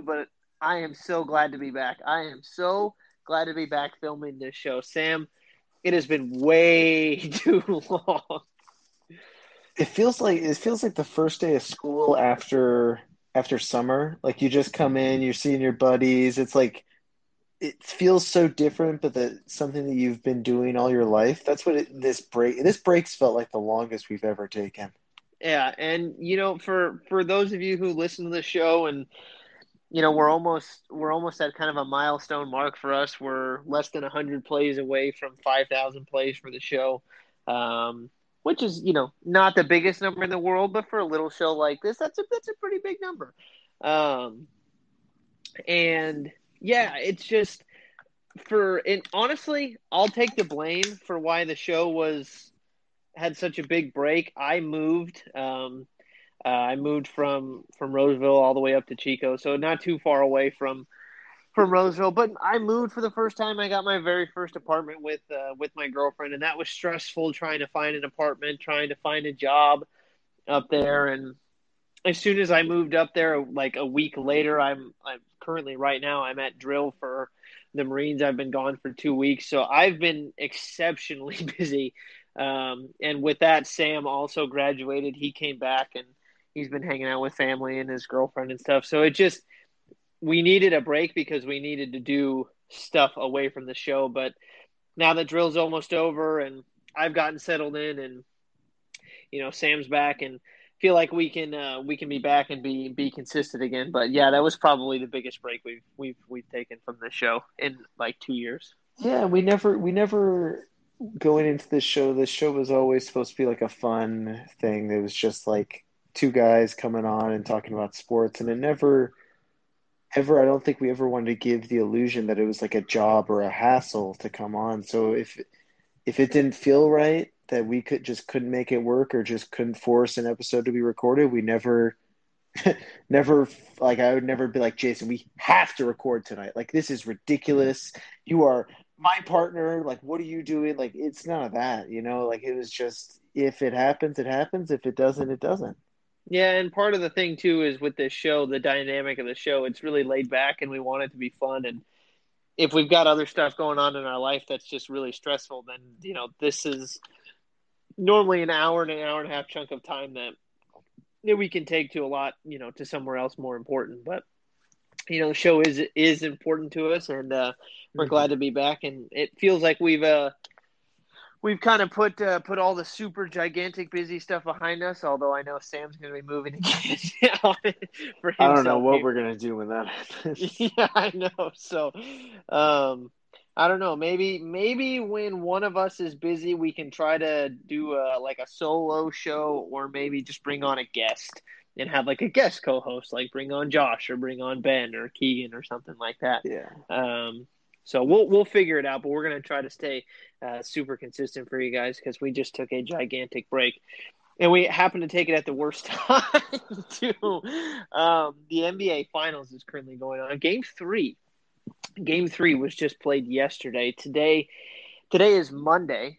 but I am so glad to be back. I am so glad to be back filming this show. Sam, it has been way too long. It feels like it feels like the first day of school after after summer. Like you just come in, you're seeing your buddies. It's like it feels so different, but that something that you've been doing all your life. That's what it, this break. This breaks felt like the longest we've ever taken. Yeah, and you know, for for those of you who listen to the show and you know we're almost we're almost at kind of a milestone mark for us. We're less than hundred plays away from five thousand plays for the show, um, which is you know not the biggest number in the world, but for a little show like this, that's a that's a pretty big number. Um, and yeah, it's just for and honestly, I'll take the blame for why the show was had such a big break. I moved. Um, uh, I moved from from Roseville all the way up to Chico, so not too far away from from Roseville. But I moved for the first time. I got my very first apartment with uh, with my girlfriend, and that was stressful trying to find an apartment, trying to find a job up there. And as soon as I moved up there, like a week later, I'm I'm currently right now I'm at drill for the Marines. I've been gone for two weeks, so I've been exceptionally busy um, and with that, Sam also graduated. He came back and he's been hanging out with family and his girlfriend and stuff. So it just, we needed a break because we needed to do stuff away from the show. But now that drill's almost over and I've gotten settled in and, you know, Sam's back and feel like we can, uh, we can be back and be, be consistent again. But yeah, that was probably the biggest break we've, we've, we've taken from the show in like two years. Yeah. We never, we never, going into this show, this show was always supposed to be like a fun thing. It was just like two guys coming on and talking about sports, and it never, ever. I don't think we ever wanted to give the illusion that it was like a job or a hassle to come on. So if if it didn't feel right that we could just couldn't make it work or just couldn't force an episode to be recorded, we never. never like I would never be like Jason. We have to record tonight. Like this is ridiculous. You are my partner, like, what are you doing? Like, it's none of that, you know. Like, it was just if it happens, it happens. If it doesn't, it doesn't. Yeah, and part of the thing too is with this show, the dynamic of the show, it's really laid back, and we want it to be fun. And if we've got other stuff going on in our life that's just really stressful, then you know this is normally an hour and an hour and a half chunk of time that that we can take to a lot, you know, to somewhere else more important. But you know, the show is is important to us, and uh, we're mm-hmm. glad to be back. And it feels like we've uh, we've kind of put uh, put all the super gigantic busy stuff behind us. Although I know Sam's going to be moving again. for I don't know what we're going to do when that happens. yeah, I know. So, um, I don't know. Maybe maybe when one of us is busy, we can try to do a, like a solo show, or maybe just bring on a guest and have like a guest co-host, like bring on Josh or bring on Ben or Keegan or something like that. Yeah. Um. So we'll we'll figure it out, but we're gonna try to stay uh, super consistent for you guys because we just took a gigantic break, and we happen to take it at the worst time too. Um, the NBA Finals is currently going on. Game three, Game three was just played yesterday. Today, today is Monday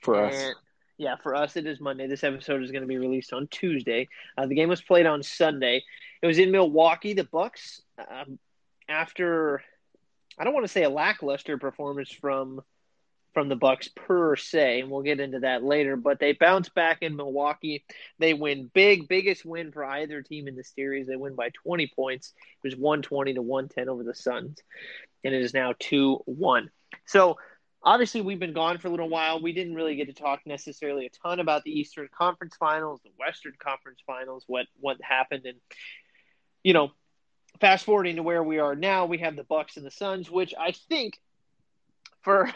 for us. Yeah, for us it is Monday. This episode is going to be released on Tuesday. Uh, the game was played on Sunday. It was in Milwaukee. The Bucks, um, after I don't want to say a lackluster performance from from the Bucks per se, and we'll get into that later. But they bounce back in Milwaukee. They win big, biggest win for either team in the series. They win by 20 points. It was 120 to 110 over the Suns, and it is now two one. So obviously we've been gone for a little while. We didn't really get to talk necessarily a ton about the Eastern Conference Finals, the Western Conference Finals, what what happened, and you know, fast forwarding to where we are now, we have the Bucks and the Suns, which I think for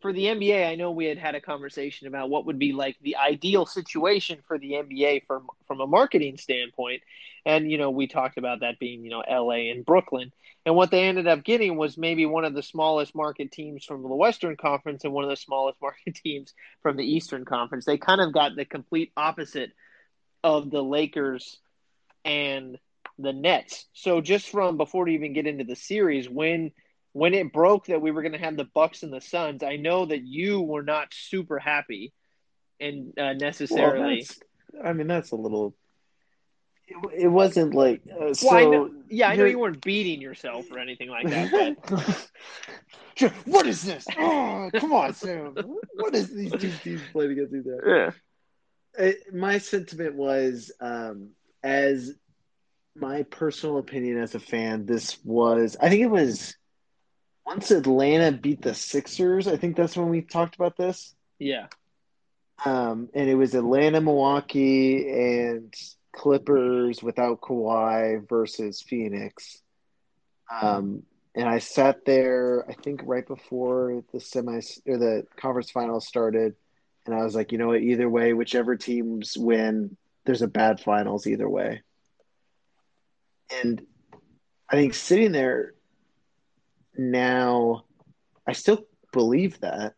for the NBA, I know we had had a conversation about what would be like the ideal situation for the NBA from from a marketing standpoint, and you know we talked about that being you know LA and Brooklyn, and what they ended up getting was maybe one of the smallest market teams from the Western Conference and one of the smallest market teams from the Eastern Conference. They kind of got the complete opposite of the Lakers and the Nets. So just from before to even get into the series, when when it broke that we were going to have the Bucks and the Suns, I know that you were not super happy and uh, necessarily. Well, I mean, that's a little. it, it wasn't like uh, so. Well, I know, yeah, I know you're- weren't beating yourself or anything like that, but what is this? Oh, come on, Sam. What is these two teams playing against each other? yeah, It, my sentiment was, um, as my personal opinion as a fan, this was. I think it was once Atlanta beat the Sixers. I think that's when we talked about this. yeah, Um, and it was Atlanta, Milwaukee, and Clippers without Kawhi versus Phoenix. Um, and I sat there, I think right before the semis or the conference finals started, and I was like, you know what? Either way, whichever teams win, there's a bad finals either way. And I think sitting there now, I still believe that.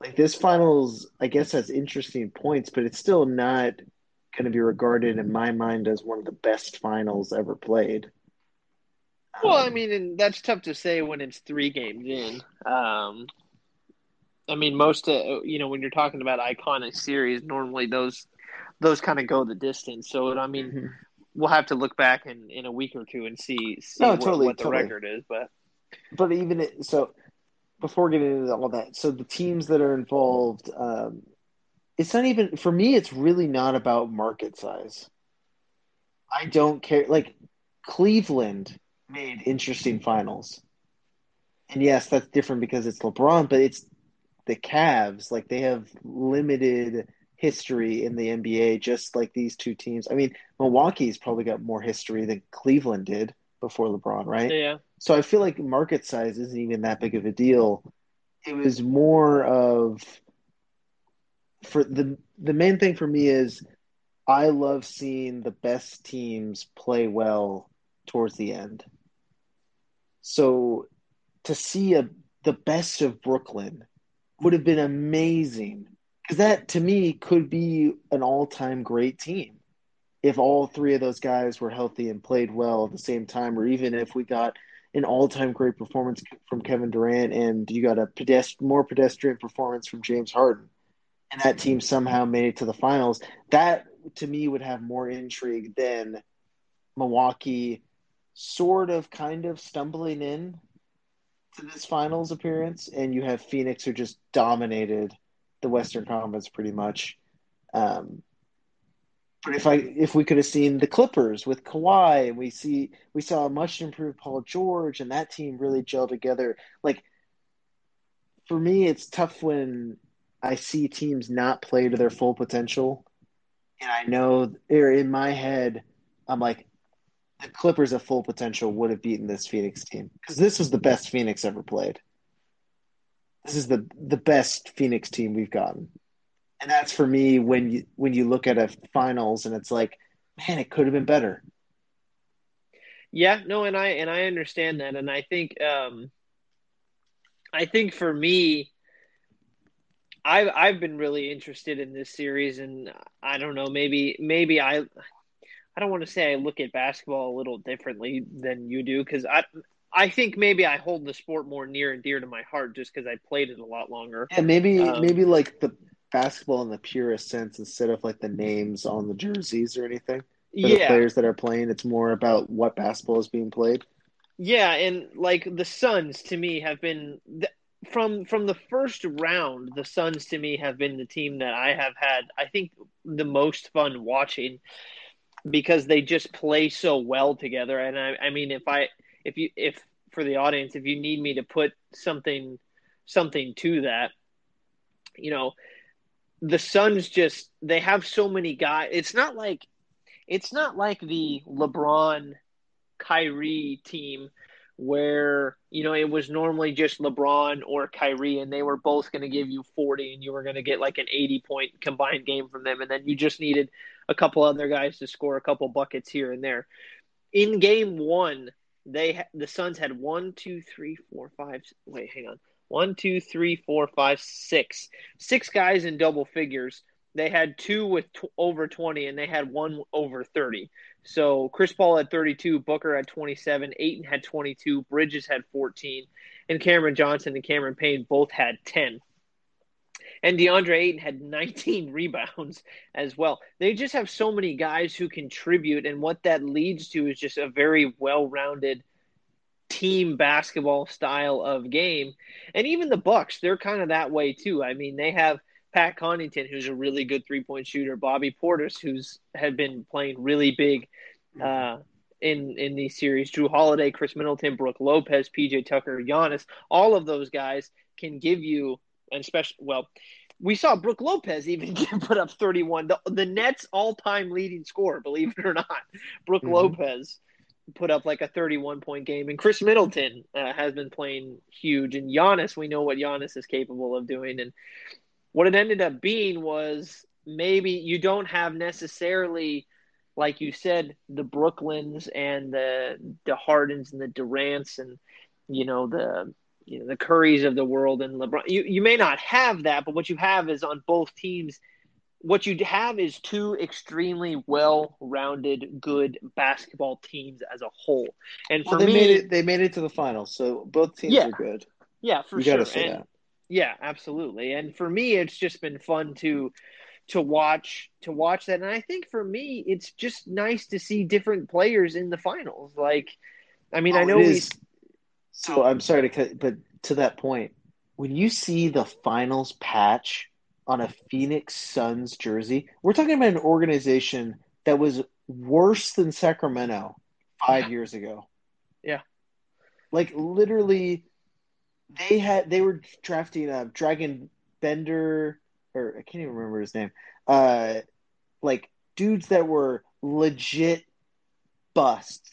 Like this finals, I guess has interesting points, but it's still not going to be regarded in my mind as one of the best finals ever played. Well, I Um, mean, and that's tough to say when it's three games in. Um, I mean, most uh, you know when you're talking about iconic series, normally those those kind of go the distance. So I mean, mhm. We'll have to look back in, in a week or two and see see No, what, totally, what the totally. record is. But but even it, so, before getting into all that, so the teams that are involved, um, it's not even for me. It's really not about market size. I don't care. Like Cleveland made interesting finals, and yes, that's different because it's LeBron, but it's the Cavs. Like they have limited history in the NBA, just like these two teams. I mean, Milwaukee's probably got more history than Cleveland did before LeBron, right? yeah, So I feel like market size isn't even that big of a deal. It was more of for the the main thing for me is I love seeing the best teams play well towards the end. So to see a the best of Brooklyn would have been amazing because that to me could be an all-time great team. If all three of those guys were healthy and played well at the same time, or even if we got an all-time great performance from Kevin Durant and you got a pedest- more pedestrian performance from James Harden, and that team somehow made it to the finals, that to me would have more intrigue than Milwaukee sort of kind of stumbling in to this finals appearance, and you have Phoenix who just dominated the Western Conference pretty much. Um, if I if we could have seen the Clippers with Kawhi, and we see we saw a much improved Paul George, and that team really gel together. Like for me, it's tough when I see teams not play to their full potential, and I know or in my head, I'm like, the Clippers at full potential would have beaten this Phoenix team because this was the best Phoenix ever played. This is the the best Phoenix team we've gotten, and that's for me when you when you look at a finals and it's like, man, it could have been better. yeah, no, and I and I understand that, and I think um, I think for me. I've I've been really interested in this series, and I don't know, maybe maybe I I don't want to say I look at basketball a little differently than you do because I I think maybe I hold the sport more near and dear to my heart just because I played it a lot longer. And maybe Um, maybe like the basketball in the purest sense instead of like the names on the jerseys or anything for the Yeah, players that are playing. It's more about what basketball is being played. yeah, and like the Suns to me have been th- from from the first round. The Suns to me have been the team that I have had I think the most fun watching because they just play so well together. And I I mean if I if you if for the audience if you need me to put something something to that, you know, the Suns just they have so many guys. It's not like it's not like the LeBron Kyrie team where you know it was normally just LeBron or Kyrie and they were both going to give you 40 and you were going to get like an 80 point combined game from them and then you just needed a couple other guys to score a couple buckets here and there. In game 1, they the Suns had one, two, three, four, five. Wait, hang on. One, two, three, four, five, six. Six guys in double figures. They had two with t- over 20, and they had one over 30. So Chris Paul had 32, Booker had 27, Ayton had 22, Bridges had 14, and Cameron Johnson and Cameron Payne both had 10. And DeAndre Ayton had 19 rebounds as well. They just have so many guys who contribute, and what that leads to is just a very well rounded team basketball style of game. And even the Bucks, they're kind of that way too. I mean, they have Pat Connaughton, who's a really good three point shooter, Bobby Portis, who's had been playing really big uh, in in these series, Jrue Holiday, Khris Middleton, Brook Lopez, PJ Tucker, Giannis, all of those guys can give you, and especially well. We saw Brook Lopez even put up 31. The, the Nets all-time leading scorer, believe it or not, Brook mm-hmm. Lopez put up like a 31 point game. And Khris Middleton uh, has been playing huge. And Giannis, we know what Giannis is capable of doing. And what it ended up being was maybe you don't have necessarily, like you said, the Brooklyns and the the Hardens and the Durants and you know the you know the Currys of the world and LeBron. You you may not have that, but what you have is on both teams what you have is two extremely well-rounded, good basketball teams as a whole. And for well, they me, made it. They made it to the finals, so both teams yeah, are good. Yeah, for you sure. Gotta say and, that. Yeah, absolutely. And for me, it's just been fun to to watch to watch that. And I think for me, it's just nice to see different players in the finals. Like, I mean, oh, I know we. So I'm sorry to cut, but to that point, when you see the finals patch on a Phoenix Suns jersey. We're talking about an organization that was worse than Sacramento five years ago. Yeah. Like literally they had they were drafting a Dragan Bender or I can't even remember his name. Uh like dudes that were legit busts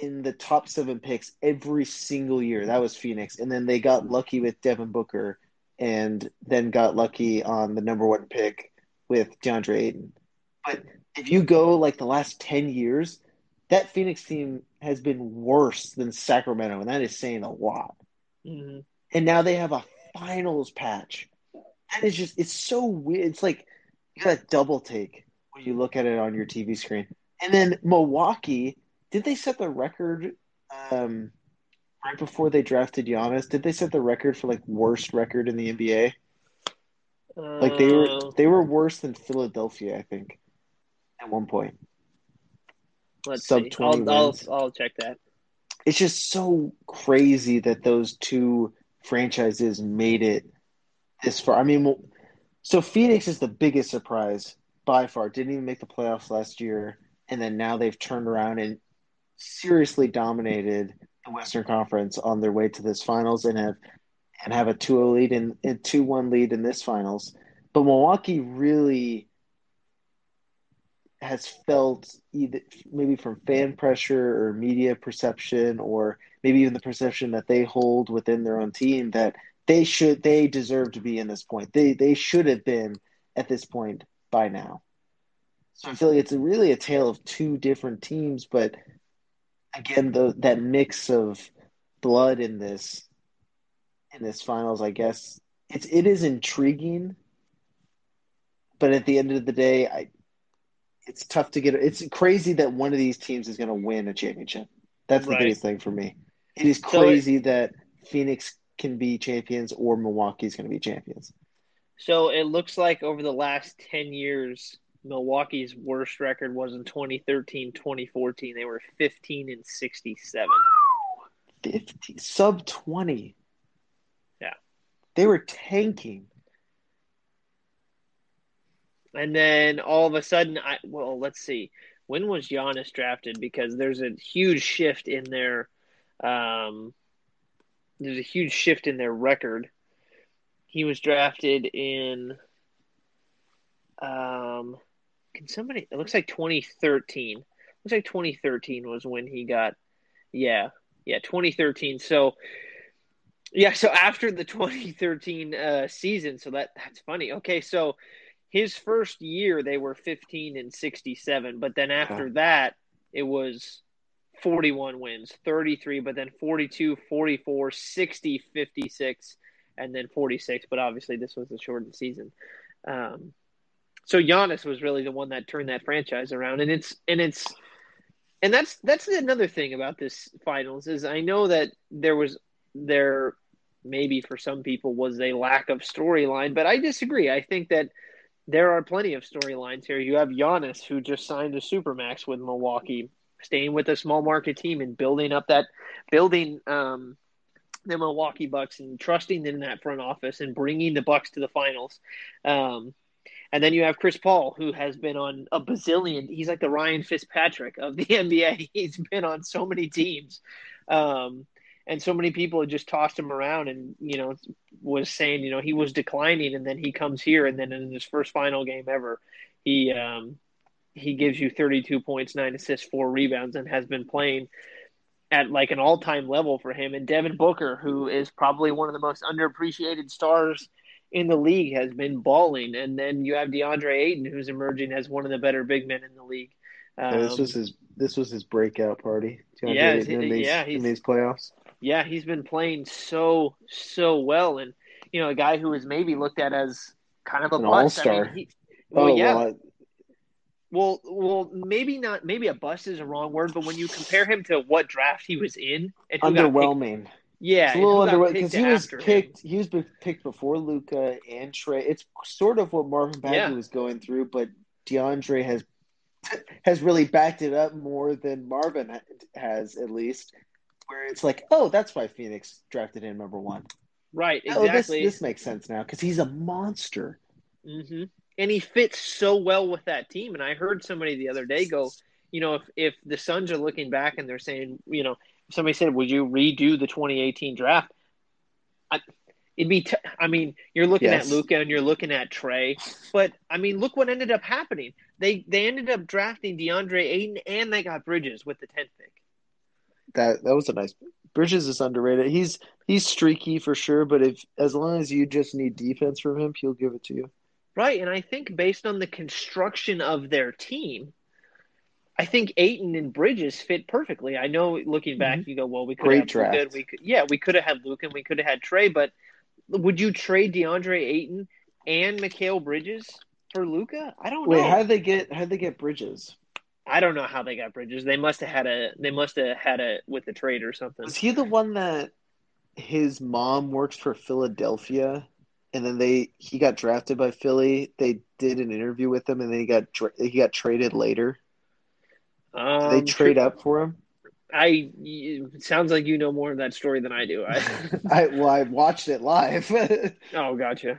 in the top seven picks every single year. That was Phoenix. And then they got lucky with Devin Booker and then got lucky on the number one pick with DeAndre Ayton. But if you go like the last 10 years, that Phoenix team has been worse than Sacramento, and that is saying a lot. Mm-hmm. And now they have a finals patch. That is just, it's so weird. It's like you got a double take when you look at it on your TV screen. And then Milwaukee, did they set the record? Um, right before they drafted Giannis, did they set the record for like worst record in the NBA? Uh, like they were uh, they were worse than Philadelphia, I think, at one point. Let's Sub see. I'll, I'll, I'll check that. It's just so crazy that those two franchises made it this far. I mean, so Phoenix is the biggest surprise by far. Didn't even make the playoffs last year, and then now they've turned around and seriously dominated the Western Conference on their way to this finals and have and have a 2-0 lead and a 2-1 lead in this finals. But Milwaukee really has felt either maybe from fan pressure or media perception or maybe even the perception that they hold within their own team that they should they deserve to be in this point. They they should have been at this point by now. So I feel like it's really a tale of two different teams, but again the that mix of blood in this in this finals, I guess it's it is intriguing, but at the end of the day, I it's tough to get. It's crazy that one of these teams is going to win a championship. That's the right. biggest thing for me. It is crazy so it, that Phoenix can be champions or Milwaukee's going to be champions. So it looks like over the last 10 years, Milwaukee's worst record was in 2013 2014. They were 15 and 67. 50, sub 20. Yeah. They were tanking. And then all of a sudden, I well, let's see. When was Giannis drafted? Because there's a huge shift in their, um, there's a huge shift in their record. He was drafted in, um, can somebody? It looks like 2013. Looks like 2013 was when he got. Yeah, yeah, 2013. So, yeah, so after the 2013 uh, season, so that that's funny. Okay, so his first year they were 15 and 67, but then after that it was 41 wins, 33, but then 42, 44, 60, 56, and then 46. But obviously this was a shortened season. Um, so Giannis was really the one that turned that franchise around, and it's and it's and that's that's another thing about this finals is I know that there was there maybe for some people was a lack of storyline, but I disagree. I think that there are plenty of storylines here. You have Giannis, who just signed a supermax with Milwaukee, staying with a small market team and building up that building um, the Milwaukee Bucks and trusting in that front office and bringing the Bucks to the finals. Um, and then you have Chris Paul, who has been on a bazillion. He's like the Ryan Fitzpatrick of the NBA. He's been on so many teams. Um, and so many people had just tossed him around and you know was saying you know he was declining and then he comes here and then in his first final game ever he um he gives you 32 points 9 assists 4 rebounds and has been playing at like an all-time level for him and Devin Booker who is probably one of the most underappreciated stars in the league has been balling and then you have DeAndre Ayton who's emerging as one of the better big men in the league um, this was his this was his breakout party. DeAndre yeah, in these, yeah, in these playoffs yeah, he's been playing so so well, and you know, a guy who is maybe looked at as kind of a An bust. all-star. I mean, well, oh, yeah. Well, well, well, maybe not. Maybe a bust is a wrong word, but when you compare him to what draft he was in, and underwhelming. Picked, yeah, it's a little underwhelming because he was picked. Him. He was picked before Luka and Trae. It's sort of what Marvin Bagley yeah. was going through, but DeAndre has has really backed it up more than Marvin has, at least where it's like, oh, that's why Phoenix drafted him number one. Right, exactly. Oh, this, this makes sense now because he's a monster. Mm-hmm. And he fits so well with that team. And I heard somebody the other day go, you know, if if the Suns are looking back and they're saying, you know, somebody said, would you redo the 2018 draft? I, it'd be. T- I mean, you're looking yes. at Luka and you're looking at Trae, but I mean, look what ended up happening. They they ended up drafting DeAndre Ayton and they got Bridges with the 10th pick that that was a nice. Bridges is underrated. He's he's streaky for sure, but if as long as you just need defense from him, he'll give it to you. Right, and I think based on the construction of their team, I think Ayton and Bridges fit perfectly. I know looking back, mm-hmm. you go, well, we could have draft. Luka, we could, yeah, we could have had Luke and we could have had Trae, but would you trade DeAndre Ayton and Mikal Bridges for Luka? I don't Wait, know. Wait, how'd they get how'd they get Bridges? I don't know how they got Bridges. They must have had a. They must have had a with the trade or something. Was he the one that his mom works for Philadelphia, and then they he got drafted by Philly. They did an interview with him, and then he got he got traded later. Um, they trade up for him. I sounds like you know more of that story than I do. I, I well, I watched it live. oh, gotcha.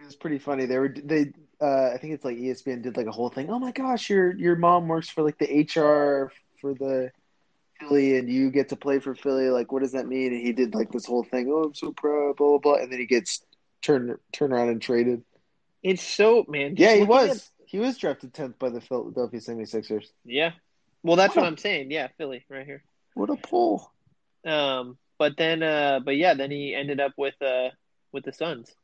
It was pretty funny. They were they uh, I think it's like ESPN did like a whole thing. Oh my gosh, your your mom works for like the HR for the Philly, and you get to play for Philly. Like, what does that mean? And he did like this whole thing. Oh, I'm so proud, blah blah blah. And then he gets turned turned around and traded. It's so man. Yeah, he was. At... He was drafted tenth by the Philadelphia 76ers. Yeah. Well, that's what, what I'm saying. Yeah, Philly right here. What a pull. Um, but then, uh, but yeah, then he ended up with uh with the Suns.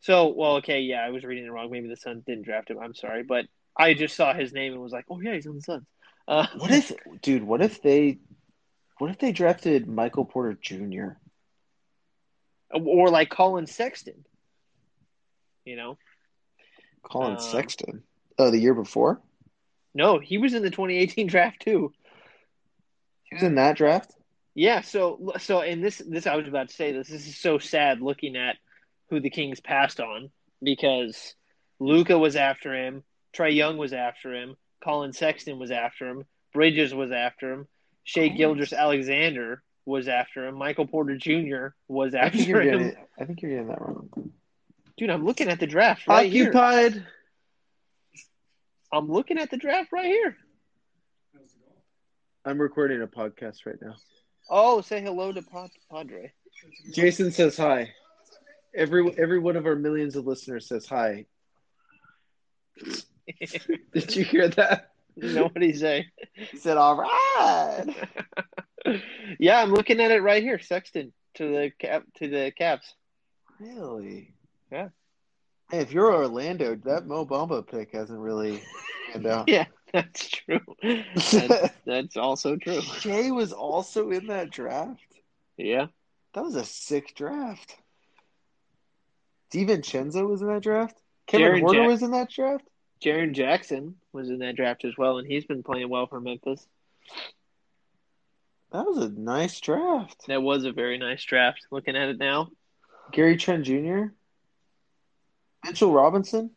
So, well, okay, yeah, I was reading it wrong. Maybe the Suns didn't draft him. I'm sorry, but I just saw his name and was like, oh yeah, he's on the Suns. Uh, what if, dude? What if they, what if they drafted Michael Porter Jr. or like Collin Sexton? You know, Collin um, Sexton. Oh, the year before. No, he was in the 2018 draft too. He was in that draft. Yeah. So, so, and this, this, I was about to say this. This is so sad looking at who the Kings passed on because Luka was after him, Trae Young was after him, Collin Sexton was after him, Bridges was after him, Shai Gilgeous-Alexander was after him, Michael Porter Jr. was after I him. Getting, I think you're getting that wrong. Dude, I'm looking at the draft right here. Occupied. Here. I'm looking at the draft right here. I'm recording a podcast right now. Oh, say hello to Padre. Jason says hi. Every every one of our millions of listeners says hi. Did you hear that? know what he say? He said, "All right." yeah, I'm looking at it right here. Sexton to the cap to the Caps. Really? Yeah. Hey, if you're Orlando, that Mo Bamba pick hasn't really panned out. yeah, that's true. That's, that's also true. Jay was also in that draft. Yeah, that was a sick draft. DiVincenzo was in that draft. Kevin Jaren was in that draft. Jaren Jackson was in that draft as well, and he's been playing well for Memphis. That was a nice draft. That was a very nice draft. Looking at it now, Gary Trent Jr., Mitchell Robinson,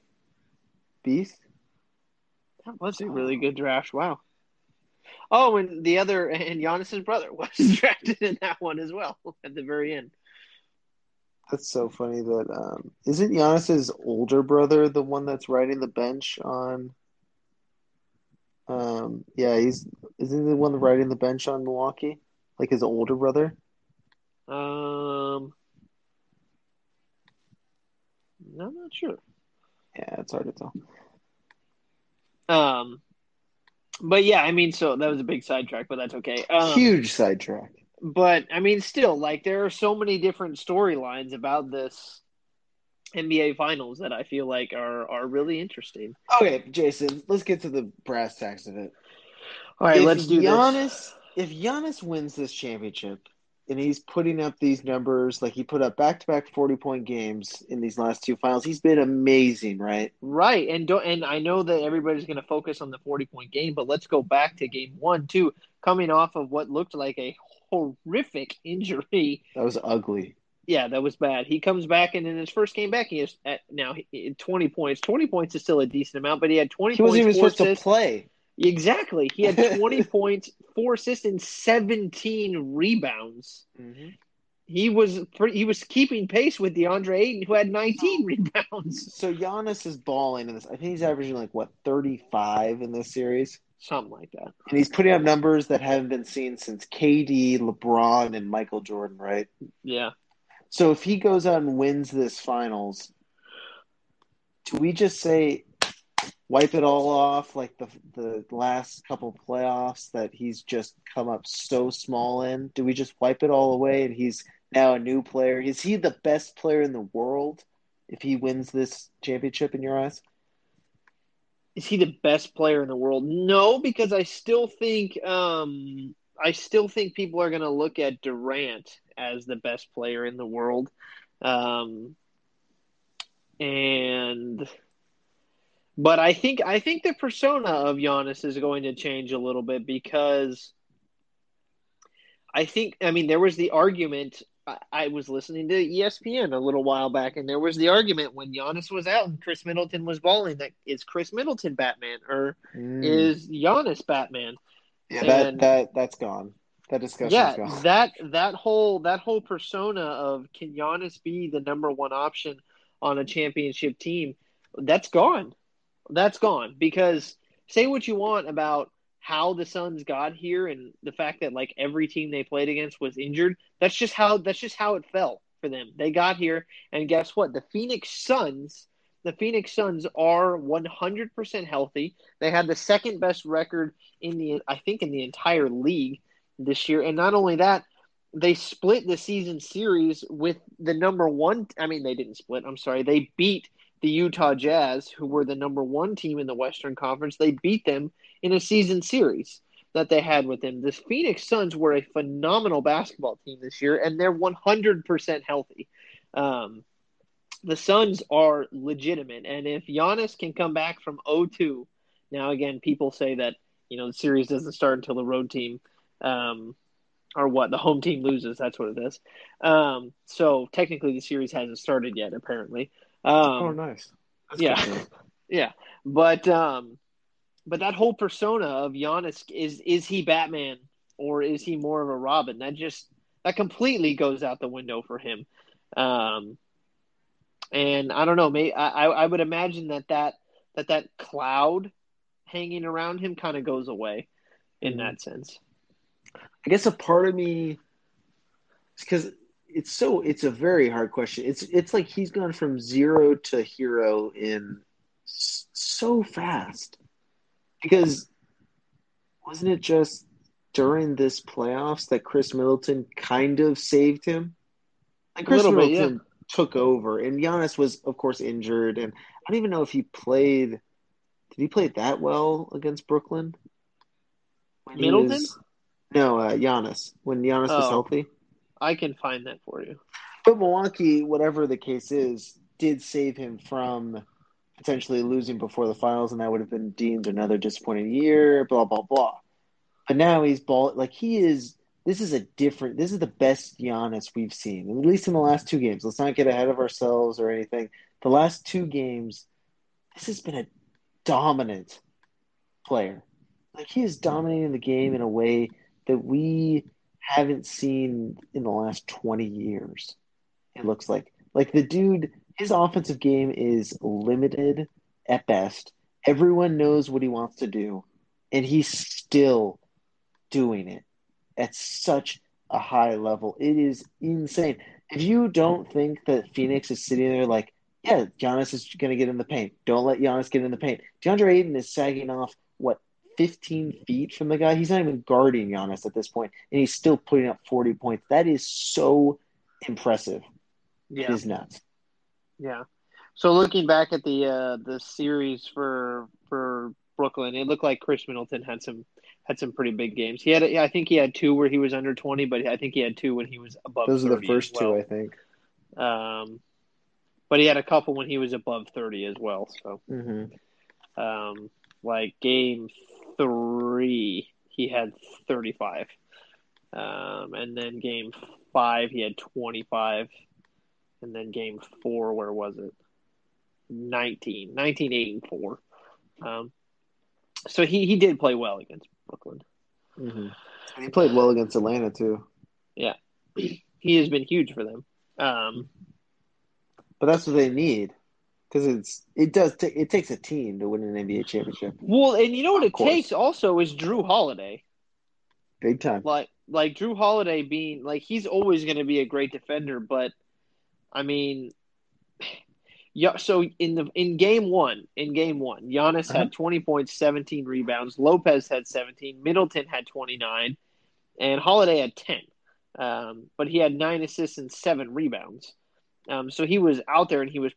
Beast. that was a really good draft. Wow. Oh, and the other and Giannis's brother was drafted in that one as well at the very end. That's so funny that um, isn't Giannis's older brother the one that's riding the bench on. Um, yeah, he's isn't he the one riding the bench on Milwaukee, like his older brother. Um, I'm not sure. Yeah, it's hard to tell. Um, but yeah, I mean, so that was a big sidetrack, but that's okay. Um, Huge sidetrack. But I mean, still, like there are so many different storylines about this NBA Finals that I feel like are are really interesting. Okay, Jason, let's get to the brass tacks of it. All right, if let's do Giannis, this. If Giannis wins this championship and he's putting up these numbers, like he put up back to back forty point games in these last two finals, he's been amazing, right? Right, and don't and I know that everybody's going to focus on the forty point game, but let's go back to game one too, coming off of what looked like a horrific injury. That was ugly. Yeah, that was bad. He comes back, and in his first game back, he is at, now he, twenty points. Twenty points is still a decent amount, but he had twenty. He wasn't even points, supposed to play. Exactly, he had twenty points, four assists, and seventeen rebounds. Mm-hmm. He was he was keeping pace with DeAndre Ayton, who had nineteen rebounds. So Giannis is balling in this. I think he's averaging like what thirty five in this series. Something like that. And he's putting up numbers that haven't been seen since KD, LeBron, and Michael Jordan, right? Yeah. So if he goes out and wins this finals, do we just say wipe it all off like the the last couple playoffs that he's just come up so small in? Do we just wipe it all away and he's now a new player? Is he the best player in the world if he wins this championship in your eyes? Is he the best player in the world? No, because I still think um, I still think people are going to look at Durant as the best player in the world, um, and but I think I think the persona of Giannis is going to change a little bit because I think I mean there was the argument I was listening to ESPN a little while back, and there was the argument when Giannis was out and Khris Middleton was balling that is Khris Middleton Batman or mm. is Giannis Batman? Yeah, that that that's gone. That discussion. Yeah, gone. that that whole that whole persona of can Giannis be the number one option on a championship team? That's gone. That's gone because say what you want about how the Suns got here and the fact that like every team they played against was injured. That's just how that's just how it felt for them. They got here and guess what? The Phoenix Suns, the Phoenix Suns are 100% healthy. They had the second best record in the I think in the entire league this year. And not only that, they split the season series with the number 1 I mean they didn't split. I'm sorry. They beat the Utah Jazz, who were the number one team in the Western Conference, they beat them in a season series that they had with them. The Phoenix Suns were a phenomenal basketball team this year, and they're 100% healthy. Um, the Suns are legitimate, and if Giannis can come back from 0-2, now again, people say that you know the series doesn't start until the road team, um, or what the home team loses. That's what it is. Um, so technically, the series hasn't started yet, apparently. Um, oh, nice. That's yeah, yeah, but um, but that whole persona of Giannis is is he Batman or is he more of a Robin? That just that completely goes out the window for him. Um, and I don't know, may I I would imagine that that that that cloud hanging around him kind of goes away in mm-hmm. that sense. I guess a part of me because it's so it's a very hard question. It's it's like he's gone from zero to hero in so fast. Because wasn't it just during this playoffs that Khris Middleton kind of saved him? Like Khris Middleton bit, yeah. took over, and Giannis was, of course, injured, and I don't even know if he played. Did he play that well against Brooklyn? When Middleton? Was, no, uh, Giannis. When Giannis oh. was healthy. I can find that for you. But Milwaukee, whatever the case is, did save him from potentially losing before the finals, and that would have been deemed another disappointing year. Blah blah blah. But now he's ball like he is this is a different. This is the best Giannis we've seen, at least in the last two games. Let's not get ahead of ourselves or anything. The last two games, this has been a dominant player. Like he is dominating the game in a way that we haven't seen in the last 20 years. It looks like like the dude his offensive game is limited at best. Everyone knows what he wants to do and he's still doing it at such a high level. It is insane. If you don't think that Phoenix is sitting there like, yeah, Giannis is going to get in the paint. Don't let Giannis get in the paint. DeAndre Ayton is sagging off 15 feet from the guy. He's not even guarding Giannis at this point, and he's still putting up 40 points. That is so impressive. Yeah. It is nuts. Yeah. So looking back at the uh, the series for for Brooklyn, it looked like Khris Middleton had some had some pretty big games. He had, I think he had two where he was under twenty, but I think he had two when he was above. Those are the first well. two, I think. Um, but he had a couple when he was above thirty as well. So, mm-hmm. um, like game three, he had thirty-five, um, and then game five he had twenty-five, and then game four, where was it? 19, 19, 8, and four. Um, so he he did play well against Brooklyn. Mm-hmm. He played well against Atlanta too. Yeah, he has been huge for them. Um, but that's what they need because it's it does t- it takes a team to win an NBA championship. Well, and you know what it takes also is Jrue Holiday. Big time. Like like Jrue Holiday being like he's always going to be a great defender, but I mean yeah, so in the in game one, in game one, Giannis uh-huh. had twenty points, seventeen rebounds. Lopez had seventeen. Middleton had twenty nine, and Holiday had ten. Um, but he had nine assists and seven rebounds. Um, so he was out there and he was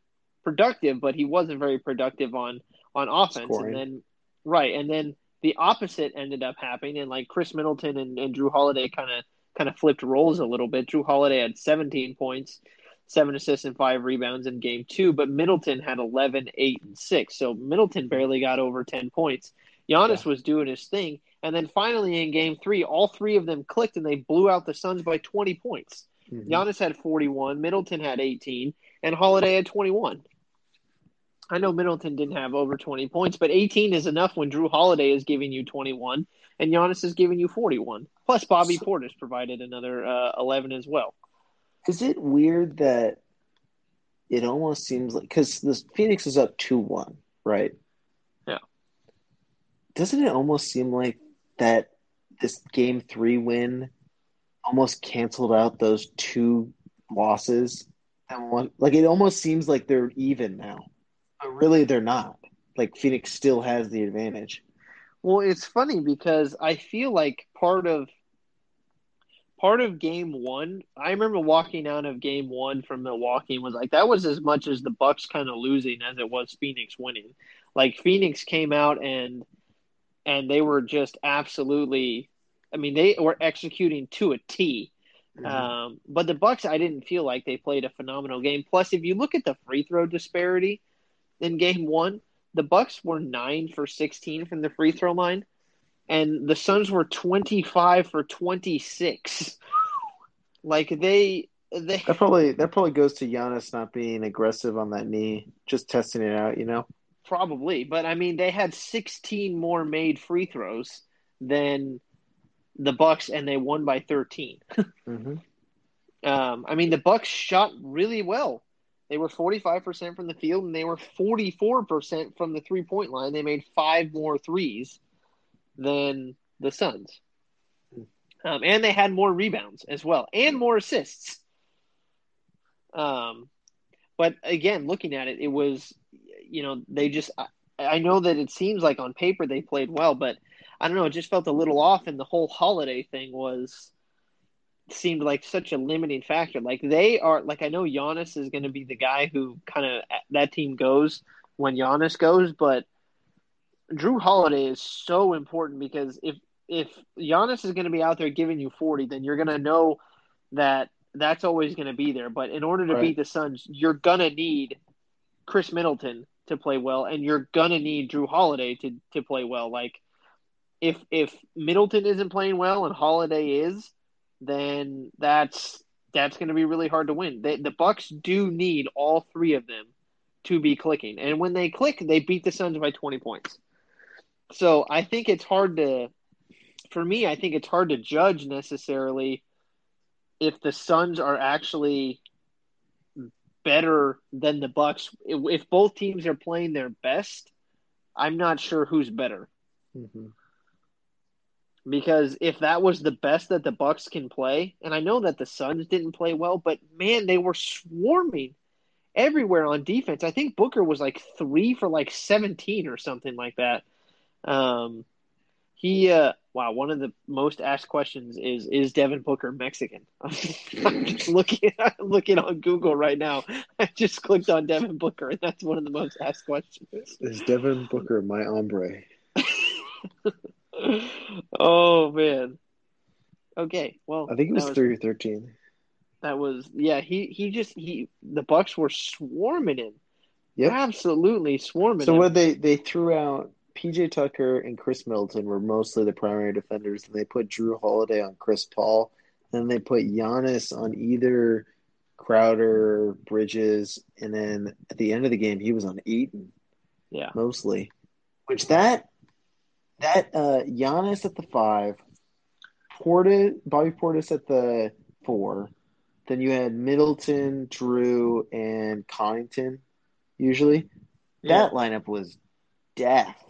productive, but he wasn't very productive on on offense. Scoring. And then right, and then the opposite ended up happening, and like Khris Middleton and, and Jrue Holiday kind of kind of flipped roles a little bit. Jrue Holiday had seventeen points seven assists and five rebounds in game two, but Middleton had 11, 8, and 6. So Middleton barely got over 10 points. Giannis yeah. was doing his thing. And then finally in game three, all three of them clicked and they blew out the Suns by 20 points. Mm-hmm. Giannis had 41, Middleton had 18, and Holiday had 21. I know Middleton didn't have over 20 points, but 18 is enough when Jrue Holiday is giving you 21 and Giannis is giving you 41. Plus, Bobby Portis provided another uh, 11 as well. Is it weird that it almost seems like because the Phoenix is up two one, right? Yeah. Doesn't it almost seem like that this game three win almost canceled out those two losses? And one, like it almost seems like they're even now, but really they're not. Like Phoenix still has the advantage. Well, it's funny because I feel like part of part of game one, I remember walking out of game one from Milwaukee and was like, that was as much as the Bucks kind of losing as it was Phoenix winning. Like Phoenix came out and and they were just absolutely I mean, they were executing to a T. Mm-hmm. Um, but the Bucks, I didn't feel like they played a phenomenal game. Plus, if you look at the free throw disparity in game one, the Bucks were nine for sixteen from the free throw line and the Suns were 25 for 26. Like they they That probably that probably goes to Giannis not being aggressive on that knee, just testing it out, you know. Probably, but I mean they had 16 more made free throws than the Bucks and they won by 13. mm-hmm. um, I mean the Bucks shot really well. They were 45% from the field and they were 44% from the three-point line. They made 5 more threes than the Suns. Um, and they had more rebounds as well, and more assists. Um, but again, looking at it, it was, you know, they just. I, I know that it seems like on paper they played well, but I don't know. It just felt a little off, and the whole holiday thing was seemed like such a limiting factor. Like they are, like I know Giannis is going to be the guy who kind of that team goes when Giannis goes, but Jrue Holiday is so important because if if Giannis is going to be out there giving you 40, then you're going to know that that's always going to be there. But in order to right. beat the Suns, you're going to need Khris Middleton to play well, and you're going to need Jrue Holiday to, to play well. Like, if if Middleton isn't playing well and Holiday is, then that's that's going to be really hard to win. They, the Bucks do need all three of them to be clicking, and when they click, they beat the Suns by twenty points. So I think it's hard to, for me, I think it's hard to judge necessarily if the Suns are actually better than the Bucks. If both teams are playing their best, I'm not sure who's better. Mm-hmm. Because if that was the best that the Bucks can play, and I know that the Suns didn't play well, but man, they were swarming everywhere on defense. I think Booker was like three for like 17 or something like that. Um, he uh, wow, one of the most asked questions is is Devin Booker Mexican? I'm just looking looking on Google right now. I just clicked on Devin Booker, and that's one of the most asked questions. Is Devin Booker my hombre? oh man. Okay, well, I think it was, three or thirteen. That was yeah. He he just he the Bucks were swarming him. Yeah, absolutely swarming. So him. what they they threw out PJ Tucker and Khris Middleton were mostly the primary defenders, and they put Jrue Holiday on Chris Paul, and they put Giannis on either Crowder, Bridges, and then at the end of the game he was on Ayton. Yeah, mostly. Which that that uh Giannis at the five, Portis Bobby Portis at the four, then you had Middleton, Jrue, and Connaughton. Usually, yeah. that lineup was death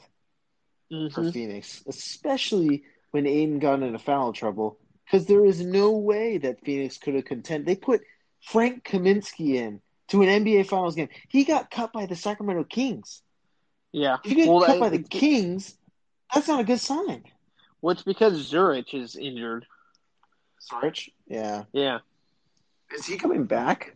mm-hmm. for Phoenix, especially when Ayton got into foul trouble. Because there is no way that Phoenix could have contended. They put Frank Kaminsky in to an NBA Finals game. He got cut by the Sacramento Kings. Yeah, if you get well, cut by the Kings, that's not a good sign. Well, it's because Saric is injured. Saric, yeah, yeah. Is he coming back?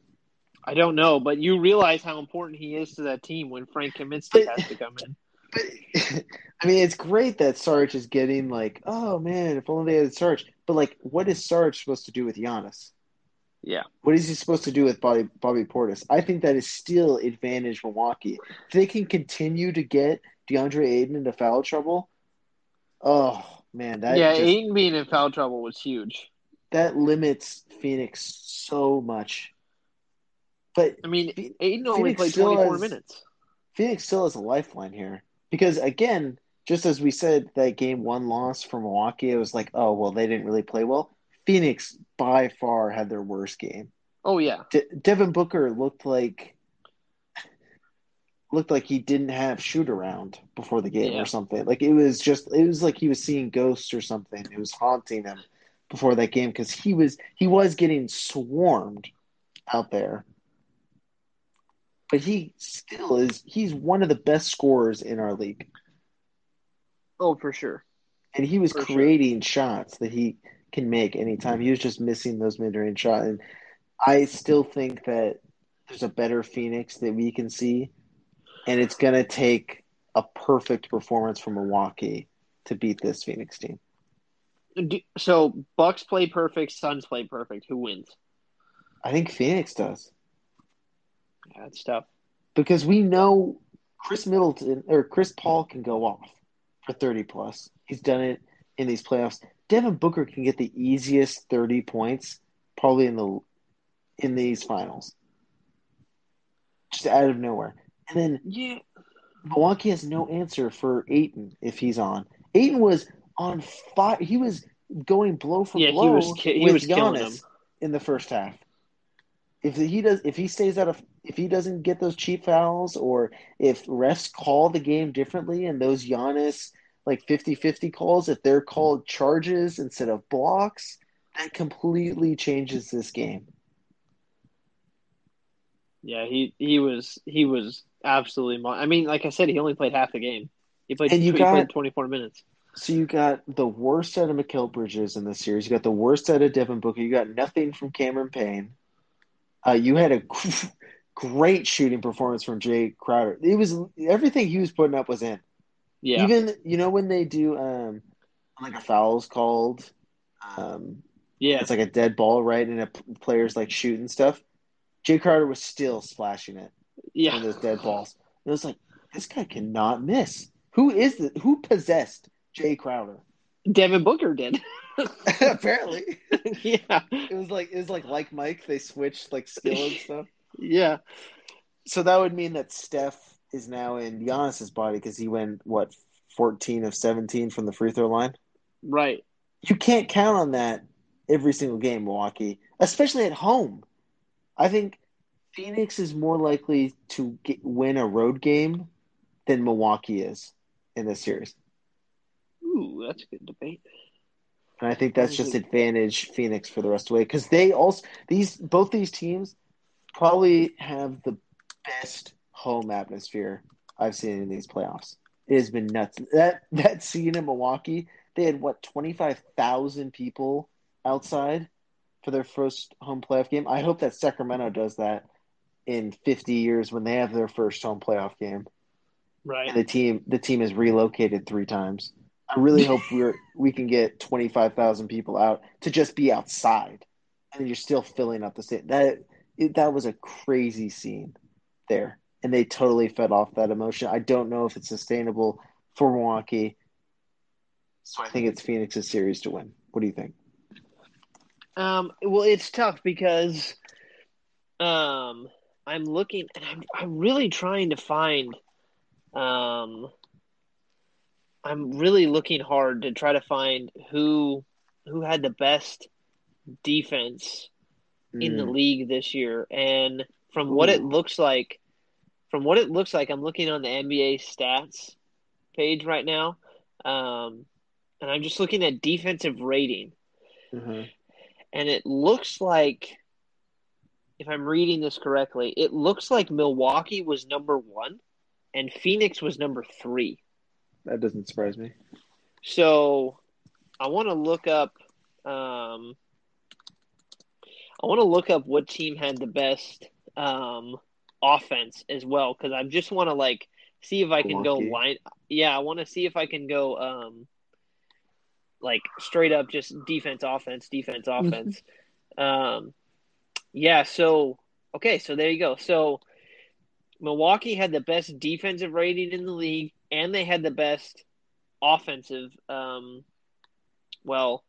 I don't know, but you realize how important he is to that team when Frank Kaminsky But- has to come in. But I mean, it's great that Sarge is getting like, oh man, if only they had Sarge. But like, what is Sarge supposed to do with Giannis? Yeah, What is he supposed to do with Bobby Bobby Portis? I think that is still advantage Milwaukee. If they can continue to get DeAndre Ayton into foul trouble, oh man, that yeah. just, Ayton being in foul trouble was huge. that limits Phoenix so much. But I mean, Ayton only Phoenix played 24 minutes. Phoenix still has a lifeline here because again, just as we said that game one loss for Milwaukee, it was like, oh well, they didn't really play well. Phoenix by far had their worst game. Oh yeah, De- Devin Booker looked like looked like he didn't have shoot around before the game Yeah. or something. Like it was just it was like he was seeing ghosts or something. It was haunting him before that game because he was he was getting swarmed out there. But he still is he's one of the best scorers in our league. oh for sure. And he was For sure. creating shots that he can make anytime. He was just missing those mid range shots. And I still think that there's a better Phoenix that we can see. And it's going to take a perfect performance from Milwaukee to beat this Phoenix team. So Bucks play perfect, Suns play perfect. Who wins? I think Phoenix does Yeah, that's tough. because we know Khris Middleton or Chris Paul can go off for 30 plus. He's done it in these playoffs. Devin Booker can get the easiest 30 points probably in the in these finals. Just out of nowhere. And then Yeah, Milwaukee has no answer for Ayton if he's on. Ayton was on fire. He was going blow for Yeah, he blow was ki- he with was Giannis in the first half. If he does, if he stays out of, if he doesn't get those cheap fouls, or if refs call the game differently and those Giannis like 50-50 calls, if they're called charges instead of blocks, that completely changes this game. yeah. He he was he was absolutely. Mo- I mean, like I said, he only played half the game. He played. And you got- played 24 minutes. So you got the worst out of Mikal Bridges in this series. You got the worst out of Devin Booker. You got nothing from Cameron Payne. Uh, you had a great shooting performance from Jae Crowder. It was everything he was putting up was in. Yeah, Even you know when they do um, like a foul's called, um, yeah. it's like a dead ball, right? And a player's like shooting stuff. Jae Crowder was still splashing it on Yeah, those dead balls. It was like this guy cannot miss. Who is the who possessed Jae Crowder? Devin Booker did. Apparently, yeah, it was like it was like like Mike. They switched like skill and stuff. yeah, So that would mean that Steph is now in Giannis's body because he went what fourteen of seventeen from the free throw line. right. You can't count on that every single game, Milwaukee, especially at home. I think Phoenix is more likely to get, win a road game than Milwaukee is in this series. Ooh, that's a good debate. And I think that's just advantage Phoenix for the rest of the way because they also these both these teams probably have the best home atmosphere I've seen in these playoffs. It has been nuts. That that scene in Milwaukee, they had what twenty five thousand people outside for their first home playoff game. I hope that Sacramento does that in fifty years when they have their first home playoff game. Right. And the team the team is relocated three times. I really hope we're we can get twenty five thousand people out to just be outside, and you're still filling up the state. That it, that was a crazy scene there, and they totally fed off that emotion. I don't know if it's sustainable for Milwaukee, so I think it's Phoenix's series to win. What do you think? Um, well, it's tough because um, I'm looking and I'm I'm really trying to find um I'm really looking hard to try to find who who had the best defense in the Mm, league this year. And from what it looks like from what it looks like I'm looking on the NBA stats page right now um and I'm just looking at defensive rating. Mhm. and it looks like if I'm reading this correctly, it looks like Milwaukee was number 1 and Phoenix was number 3. That doesn't surprise me. So I want to look up um I want to look up what team had the best um offense as well cuz I just want to like see if I can go line yeah, I want to see if I can go um like straight up just defense offense defense offense. um yeah, so okay, so there you go. So Milwaukee had the best defensive rating in the league and they had the best offensive um well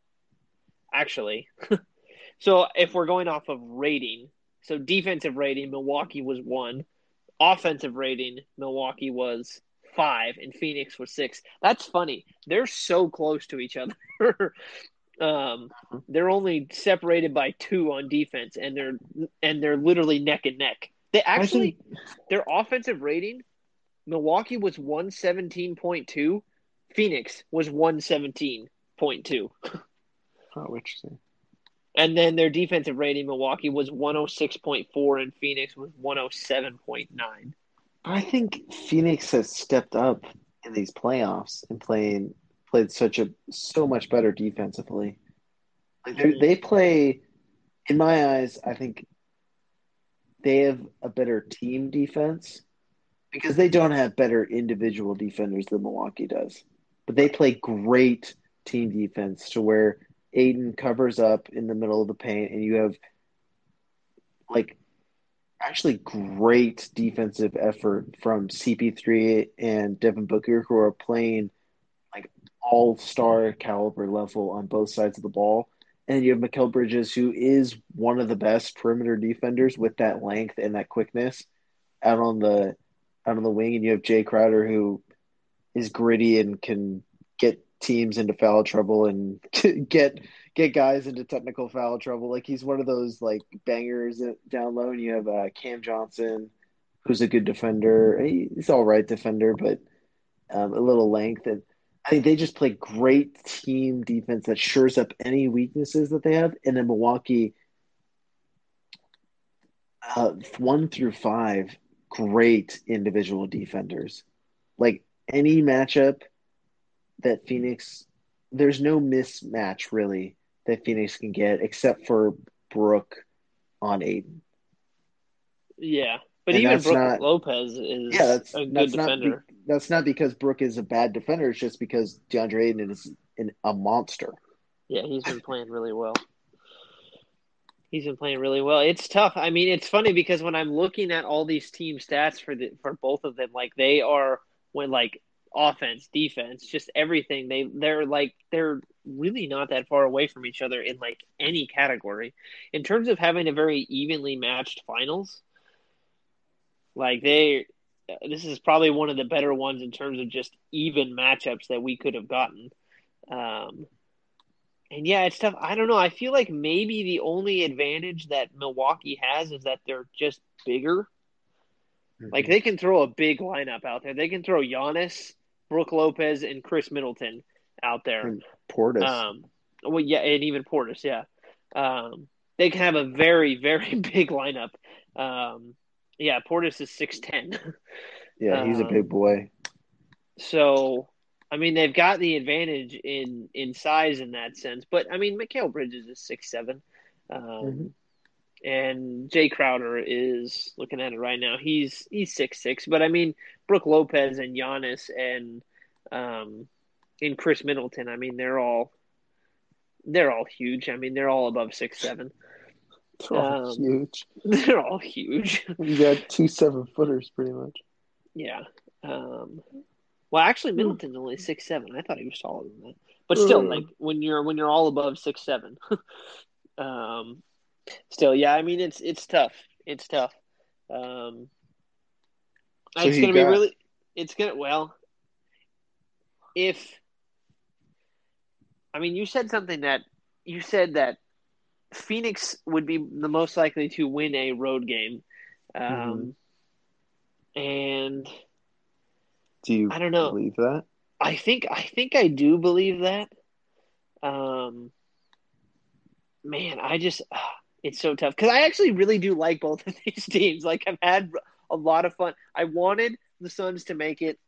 actually so if we're going off of rating so defensive rating milwaukee was one. Offensive rating milwaukee was five and phoenix was six. That's funny. They're so close to each other um they're only separated by two on defense and they're and they're literally neck and neck they actually think their offensive rating Milwaukee was 117.2, Phoenix was 117.2. oh, interesting. And then their defensive rating Milwaukee was 106.4 and Phoenix was 107.9. I think Phoenix has stepped up in these playoffs and playing played such a so much better defensively. Like they they play, in my eyes, I think they have a better team defense because they don't have better individual defenders than Milwaukee does. But they play great team defense to where Ayton covers up in the middle of the paint and you have like actually great defensive effort from CP3 and Devin Booker who are playing all star caliber level on both sides of the ball. And you have Mikal Bridges, who is one of the best perimeter defenders with that length and that quickness out on the out on the wing. And you have Jae Crowder, who is gritty and can get teams into foul trouble and get get guys into technical foul trouble. Like he's one of those like bangers down low. And you have uh, Cam Johnson, who's a good defender. He's all right defender, but um, a little length. And I think they just play great team defense that shores up any weaknesses that they have. And then Milwaukee, uh, one through five, great individual defenders. Like any matchup that Phoenix, there's no mismatch really that Phoenix can get except for Brook on Ayton. Yeah. But And even that's Brook not- Lopez is Yeah, that's a good that's not defender. be- that's not because Brook is a bad defender. It's just because DeAndre Ayton is an, a monster. Yeah, he's been playing really well. He's been playing really well. It's tough. I mean, it's funny because when I'm looking at all these team stats for the for both of them, like they are when like offense, defense, just everything. They they're like they're really not that far away from each other in like any category. In terms of having a very evenly matched finals, like they this is probably one of the better ones in terms of just even matchups that we could have gotten. Um, and yeah, it's tough. I don't know. I feel like maybe the only advantage that Milwaukee has is that they're just bigger. Mm-hmm. Like they can throw a big lineup out there. They can throw Giannis, Brook Lopez, and Khris Middleton out there. And Portis. Um, well, yeah, and even Portis. Yeah, um, they can have a very, very big lineup. Um, yeah, Portis is six ten. yeah, he's um, a big boy. So, I mean, they've got the advantage in in size in that sense. But I mean, Mikal Bridges is six seven, um, mm-hmm. and Jae Crowder is looking at it right now. He's he's six six. But I mean, Brook Lopez and Giannis and um, and Khris Middleton. I mean, they're all they're all huge. I mean, they're all above six seven. They're all um, huge. They're all huge. you got two seven footers, pretty much. Yeah. Um, well, actually, Middleton's only six seven. I thought he was taller than that. But still, like when you're when you're all above six seven, um, still, yeah. I mean, it's it's tough. It's tough. Um, so it's gonna got... be really. It's gonna well. If I mean, you said something that you said that Phoenix would be the most likely to win a road game. Um, mm-hmm. And do you? I don't know. Believe that? I think I think I do believe that. Um, man, I just it's so tough because I actually really do like both of these teams. Like I've had a lot of fun. I wanted the Suns to make it,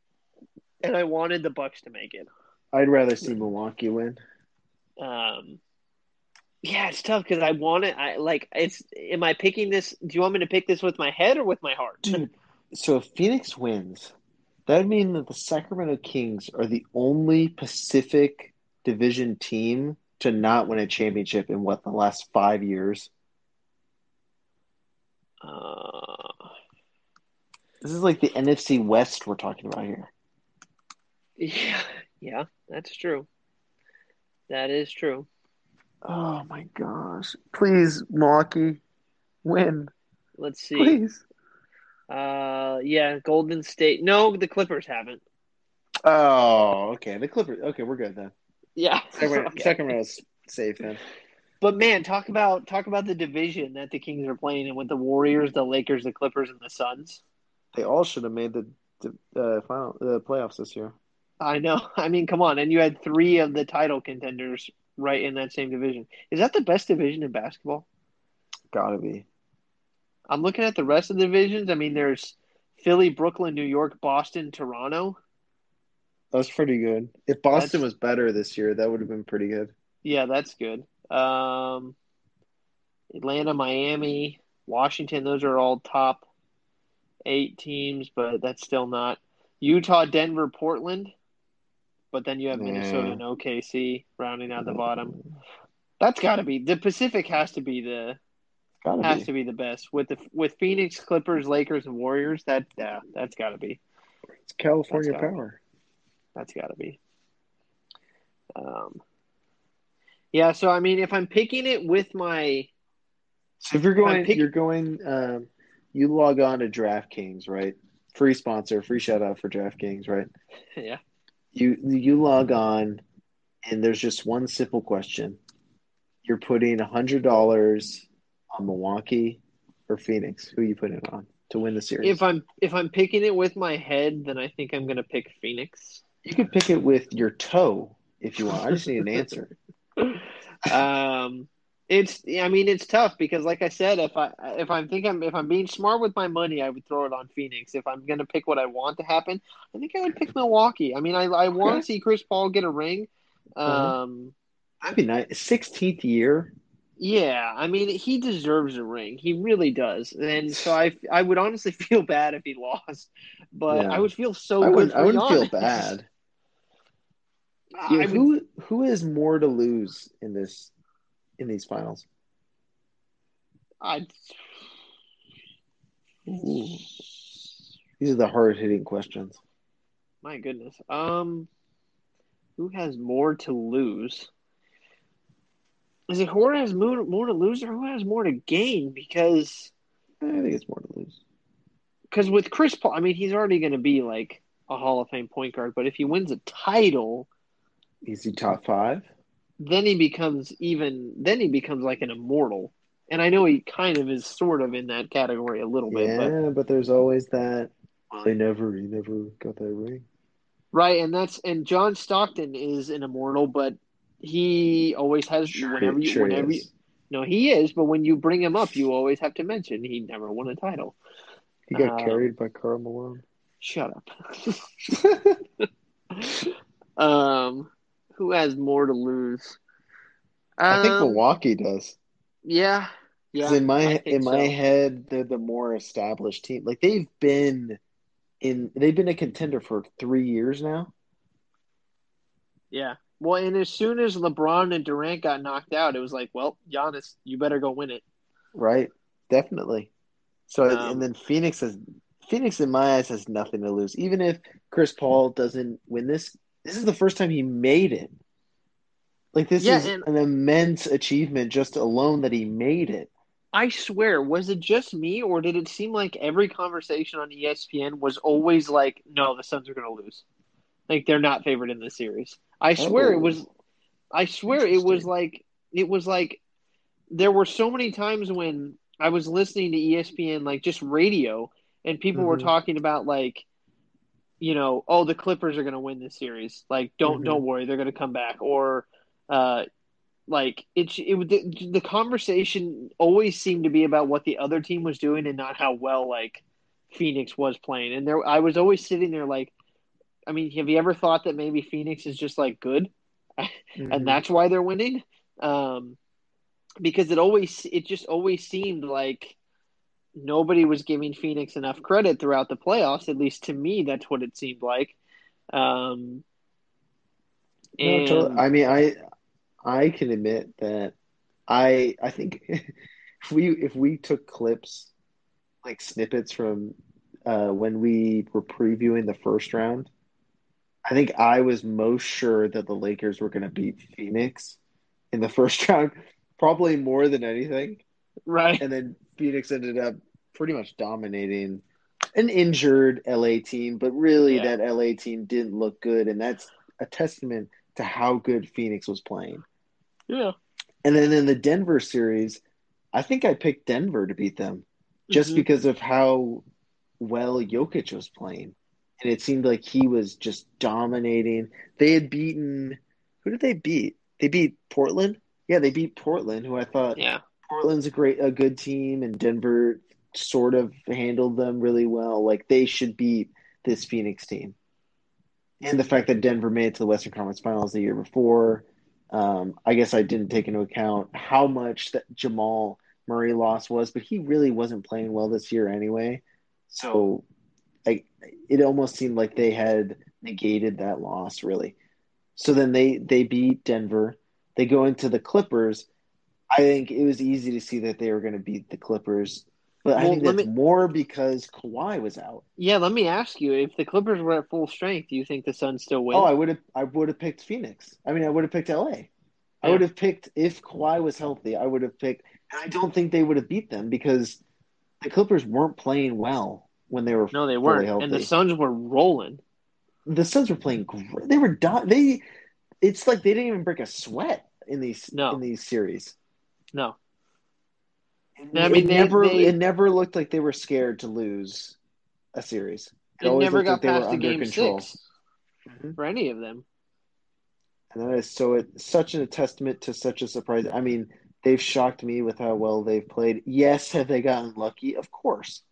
and I wanted the Bucks to make it. I'd rather see Milwaukee win. Um, yeah, it's tough because I want it. I like it's. Am I picking this? Do you want me to pick this with my head or with my heart? Dude, so if Phoenix wins, that would mean that the Sacramento Kings are the only Pacific Division team to not win a championship in what the last five years. Uh, this is like the NFC West we're talking about here. Yeah, yeah, that's true. That is true. Oh my gosh! Please, Milwaukee, win. Let's see. Please. Uh, yeah, Golden State. No, the Clippers haven't. Oh, okay. The Clippers. Okay, we're good then. Yeah. Second, okay. second row's safe then. But man, talk about talk about the division that the Kings are playing in with the Warriors, the Lakers, the Clippers, and the Suns. They all should have made the the uh, final the playoffs this year. I know. I mean, come on, and you had three of the title contenders right in that same division. Is that the best division in basketball? Gotta be. I'm looking at the rest of the divisions. I mean, there's Philly, Brooklyn, New York, Boston, Toronto. That's pretty good. If Boston that's, was better this year, that would have been pretty good. Yeah, that's good. Um, Atlanta, Miami, Washington, those are all top eight teams, but that's still not. Utah, Denver, Portland but then you have Minnesota and OKC rounding out the bottom. That's got to be the Pacific. Has to be the has be. to be the best with the with Phoenix, Clippers, Lakers, and Warriors. That yeah, that's got to be. It's California that's power. Be. That's got to be. Um. Yeah, so I mean, if I'm picking it with my, so if you're going, pick... you're going. Um, you log on to DraftKings, right? Free sponsor, free shout out for DraftKings, right? Yeah you you log on and there's just one simple question. You're putting a hundred dollars on Milwaukee or Phoenix. Who are you putting it on to win the series? If I'm if I'm picking it with my head, then I think I'm gonna pick Phoenix. You could pick it with your toe if you want. I just need an answer. um it's I mean it's tough because like I said if I if I'm thinking if I'm being smart with my money I would throw it on Phoenix. If I'm gonna pick what I want to happen I think I would pick Milwaukee. I mean I I want to see Chris Paul get a ring uh-huh. um that'd be nice sixteenth year. Yeah I mean he deserves a ring. He really does. And so I I would honestly feel bad if he lost but yeah. I would feel so I would I wouldn't feel bad. Yeah, who who has more to lose in this in these finals? I. These are the hard hitting questions. My goodness. Um, who has more to lose? Is it who has more, more to lose or who has more to gain? Because I think it's more to lose. because with Chris Paul, I mean, he's already going to be like a Hall of Fame point guard. But if he wins a title, Is he top five? Then he becomes even. Then he becomes like an immortal. And I know he kind of is sort of in that category a little bit, but Yeah, but there's always that. He never, he never got that ring. right. And that's and John Stockton is an immortal, but he always has Sure, whenever you sure he whenever you, no he is, but when you bring him up, you always have to mention he never won a title. He got Um, carried by Karl Malone. Shut up. um, who has more to lose? I think Um, Milwaukee does. Yeah, yeah. in my in my head, they're the more established team. Like they've been in, they've been a contender for three years now. Yeah. Well, and as soon as LeBron and Durant got knocked out, it was like, well, Giannis, you better go win it. Right, definitely. So Um, and then Phoenix has Phoenix in my eyes has nothing to lose. Even if Chris Paul doesn't win this, this is the first time he made it. Like this Yeah, is and- an immense achievement just alone that he made it. I swear, was it just me, or did it seem like every conversation on ESPN was always like, no, the Suns are going to lose. Like they're not favored in this series. I swear it Oh. was. I swear it was like it was like there were so many times when I was listening to ESPN, like just radio, and people were Mhm. talking about like, you know, oh, the Clippers are going to win this series. Like, don't Mhm. don't worry, they're going to come back. Or, uh, like it it would the, the conversation always seemed to be about what the other team was doing and not how well like Phoenix was playing. And there, I was always sitting there like, I mean, have you ever thought that maybe Phoenix is just like good? Mhm. and that's why they're winning. Um, because it always it just always seemed like nobody was giving Phoenix enough credit throughout the playoffs. At least to me, that's what it seemed like. Um, No, and totally. I mean, I I can admit that I I think if we if we took clips like snippets from uh, when we were previewing the first round, I think I was most sure that the Lakers were going to beat Phoenix in the first round, probably more than anything. right, And then Phoenix ended up pretty much dominating an injured LA team, but really Yeah. that LA team didn't look good, and that's a testament to how good Phoenix was playing. yeah, And then in the Denver series, I think I picked Denver to beat them just Mhm. because of how well Jokic was playing. And it seemed like he was just dominating. They had beaten who did they beat? They beat Portland? Yeah, they beat Portland, who I thought yeah, Portland's a great a good team and Denver sort of handled them really well. Like they should beat this Phoenix team. And the fact that Denver made it to the Western Conference Finals the year before, um, I guess I didn't take into account how much that Jamal Murray loss was, but he really wasn't playing well this year anyway. So, like, it almost seemed like they had negated that loss really. So then they they beat Denver. They go into the Clippers. I think it was easy to see that they were going to beat the Clippers, but I think that's me- more because Kawhi was out. yeah. Let me ask you: If the Clippers were at full strength, do you think the Suns still win? Oh, I would have I would have picked Phoenix. I mean, I would have picked LA. I would have picked if Kawhi was healthy. I would have picked, and I don't think they would have beat them because the Clippers weren't playing well when they were no, they weren't, healthy. and the Suns were rolling. the Suns were playing great. They were di- they. It's like they didn't even break a sweat in these No. in these series. No, It, I mean, it they- never they- it never looked like they were scared to lose a series. it always never looked got like they were past the game control. Mhm. for any of them. And that is so it's such a testament to such a surprise. I mean, they've shocked me with how well they've played. Yes, have they gotten lucky? Of course.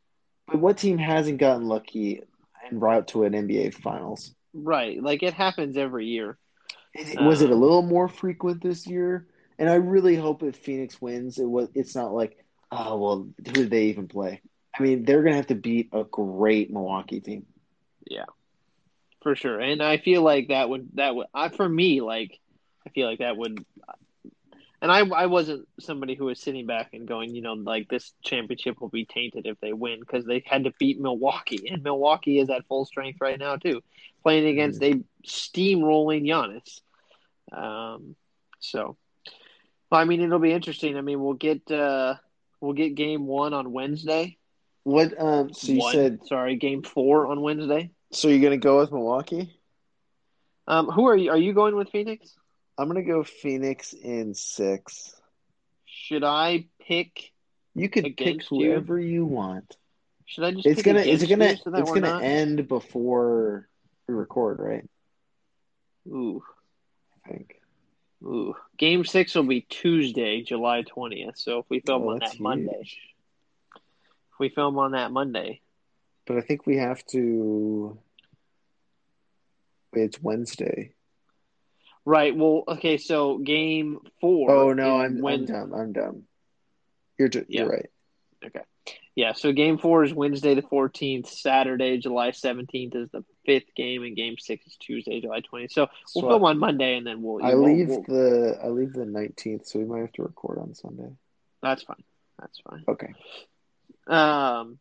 But what team hasn't gotten lucky en route to an NBA finals? Right, like it happens every year. It- was it a Um, little more frequent this year? And I really hope if Phoenix wins, it was it's not like, oh well, who did they even play? I mean, they're gonna have to beat a great Milwaukee team. Yeah, for sure. And I feel like that would that would I, for me like I feel like that would And I, I wasn't somebody who was sitting back and going, you know, like this championship will be tainted if they win because they had to beat Milwaukee, and Milwaukee is at full strength right now too, playing against a steamrolling Giannis. Um, so, well, I mean, it'll be interesting. I mean, we'll get uh, we'll get game one on Wednesday. What? Um. So you One- said. sorry, game four on Wednesday. So you're gonna go with Milwaukee? Um, who are you? Are you going with Phoenix? I'm gonna go Phoenix in six. Should I pick? You could pick Against you? whoever you want. Should I just? It's pick gonna. It's gonna. so it's gonna not- end before we record, right? Ooh, I think. Ooh. Game six will be Tuesday, July twentieth. So if we film Oh, on that Monday, if we film on that Monday, But I think we have to. Wait, it's Wednesday. right? Well, okay. So game four. Oh no, I'm when... I'm dumb. I'm dumb. You're Yeah. you're right. Yeah, so game four is Wednesday the 14th. Saturday, July 17th is the fifth game, and game six is Tuesday, July 20th. So we'll So film on Monday, and then we'll. I we'll- leave we'll- the I leave the 19th, so we might have to record on Sunday. That's fine. That's fine. Okay. Um.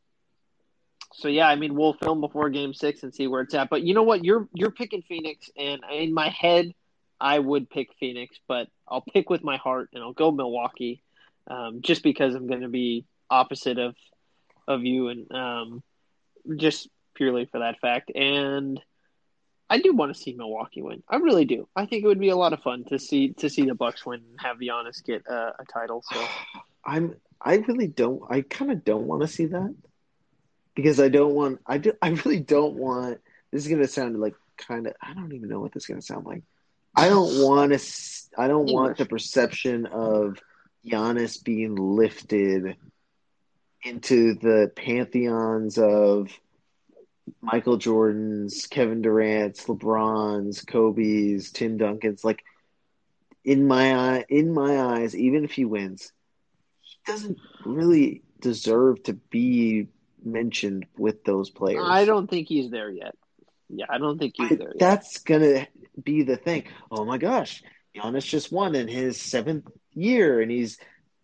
So yeah, I mean, we'll film before Game Six and see where it's at. But you know what? You're you're picking Phoenix, and in my head, I would pick Phoenix, but I'll pick with my heart, and I'll go Milwaukee, um, just because I'm going to be opposite of of you, and um, just purely for that fact. And I do want to see Milwaukee win. I really do. I think it would be a lot of fun to see to see the Bucks win and have Giannis get a, a title. So I'm I really don't I kind of don't want to see that because I don't want I do I really don't want this is going to sound like kind of I don't even know what this is going to sound like. I don't want to I don't want the perception of Giannis being lifted into the pantheons of Michael Jordan's, Kevin Durant's, LeBron's, Kobe's, Tim Duncan's like in my eye in my eyes even if he wins he doesn't really deserve to be mentioned with those players. I don't think he's there yet. Yeah, I don't think he's I- there yet. that's gonna be the thing. Oh my gosh, Giannis just won in his seventh year, and he's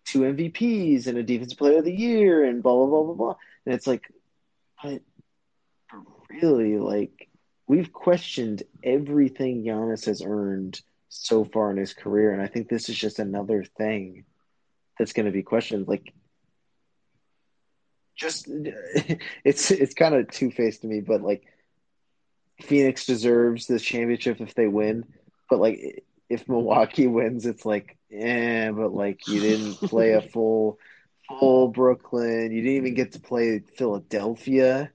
two MVPs and a Defensive Player of the Year, and blah blah blah blah blah. And it's like, but really, like we've questioned everything Giannis has earned so far in his career, and I think this is just another thing that's going to be questioned. Like, just it's it's kind of two faced to me, but like. Phoenix deserves this championship if they win, but like if Milwaukee wins, it's like, eh, but like you didn't play a full full Brooklyn, you didn't even get to play Philadelphia,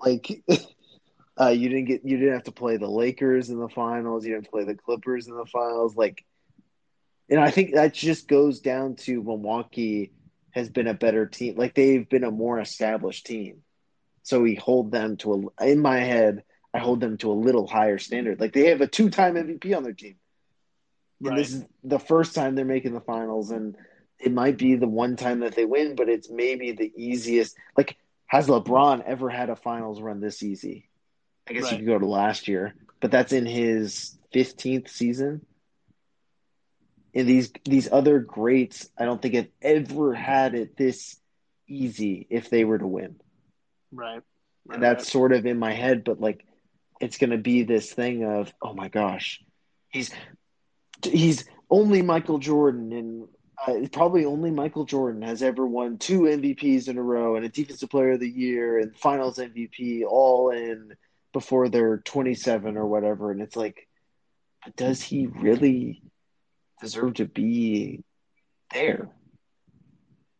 like uh, you didn't get you didn't have to play the Lakers in the finals, you didn't play the Clippers in the finals, like, and I think that just goes down to Milwaukee has been a better team, like they've been a more established team, so we hold them to a in my head. I hold them to a little higher standard. Like they have a two-time MVP on their team. And Right. this is the first time they're making the finals, and it might be the one time that they win, but it's maybe the easiest. Like, has LeBron ever had a finals run this easy? I guess Right. you could go to last year, but that's in his fifteenth season. And these these other greats, I don't think have ever had it this easy if they were to win right. right. and that's sort of in my head but like it's going to be this thing of oh my gosh he's he's only michael jordan and uh, probably only michael jordan has ever won two mvps in a row and a defensive player of the year and finals mvp all in before they're 27 or whatever and it's like does he really deserve to be there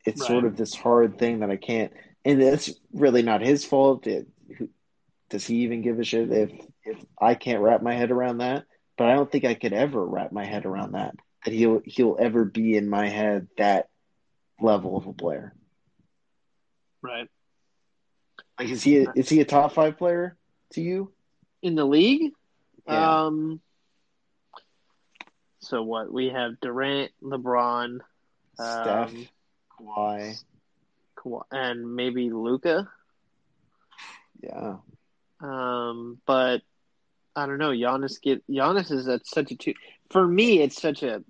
it's Right. sort of this hard thing that i can't and it's really not his fault. It, does he even give a shit if if I can't wrap my head around that? But I don't think I could ever wrap my head around that. That he'll he'll ever be in my head that level of a player. right. Like is he a, is he a top five player to you? In the league, Yeah. um. So what we have Durant, LeBron, Steph, um, Kawhi, Kawhi- and maybe Luka. yeah. Um, but I don't know. Giannis get Giannis is at such a two. For me, it's such a.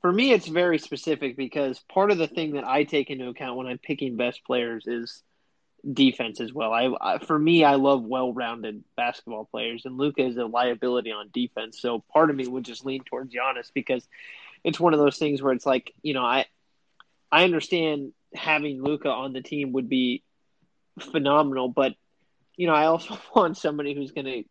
for me, it's very specific because part of the thing that I take into account when I'm picking best players is defense as well. I, I for me, I love well-rounded basketball players, and Luka is a liability on defense. So part of me would just lean towards Giannis because it's one of those things where it's like you know I I understand having Luka on the team would be phenomenal, but you know I also want somebody who's going to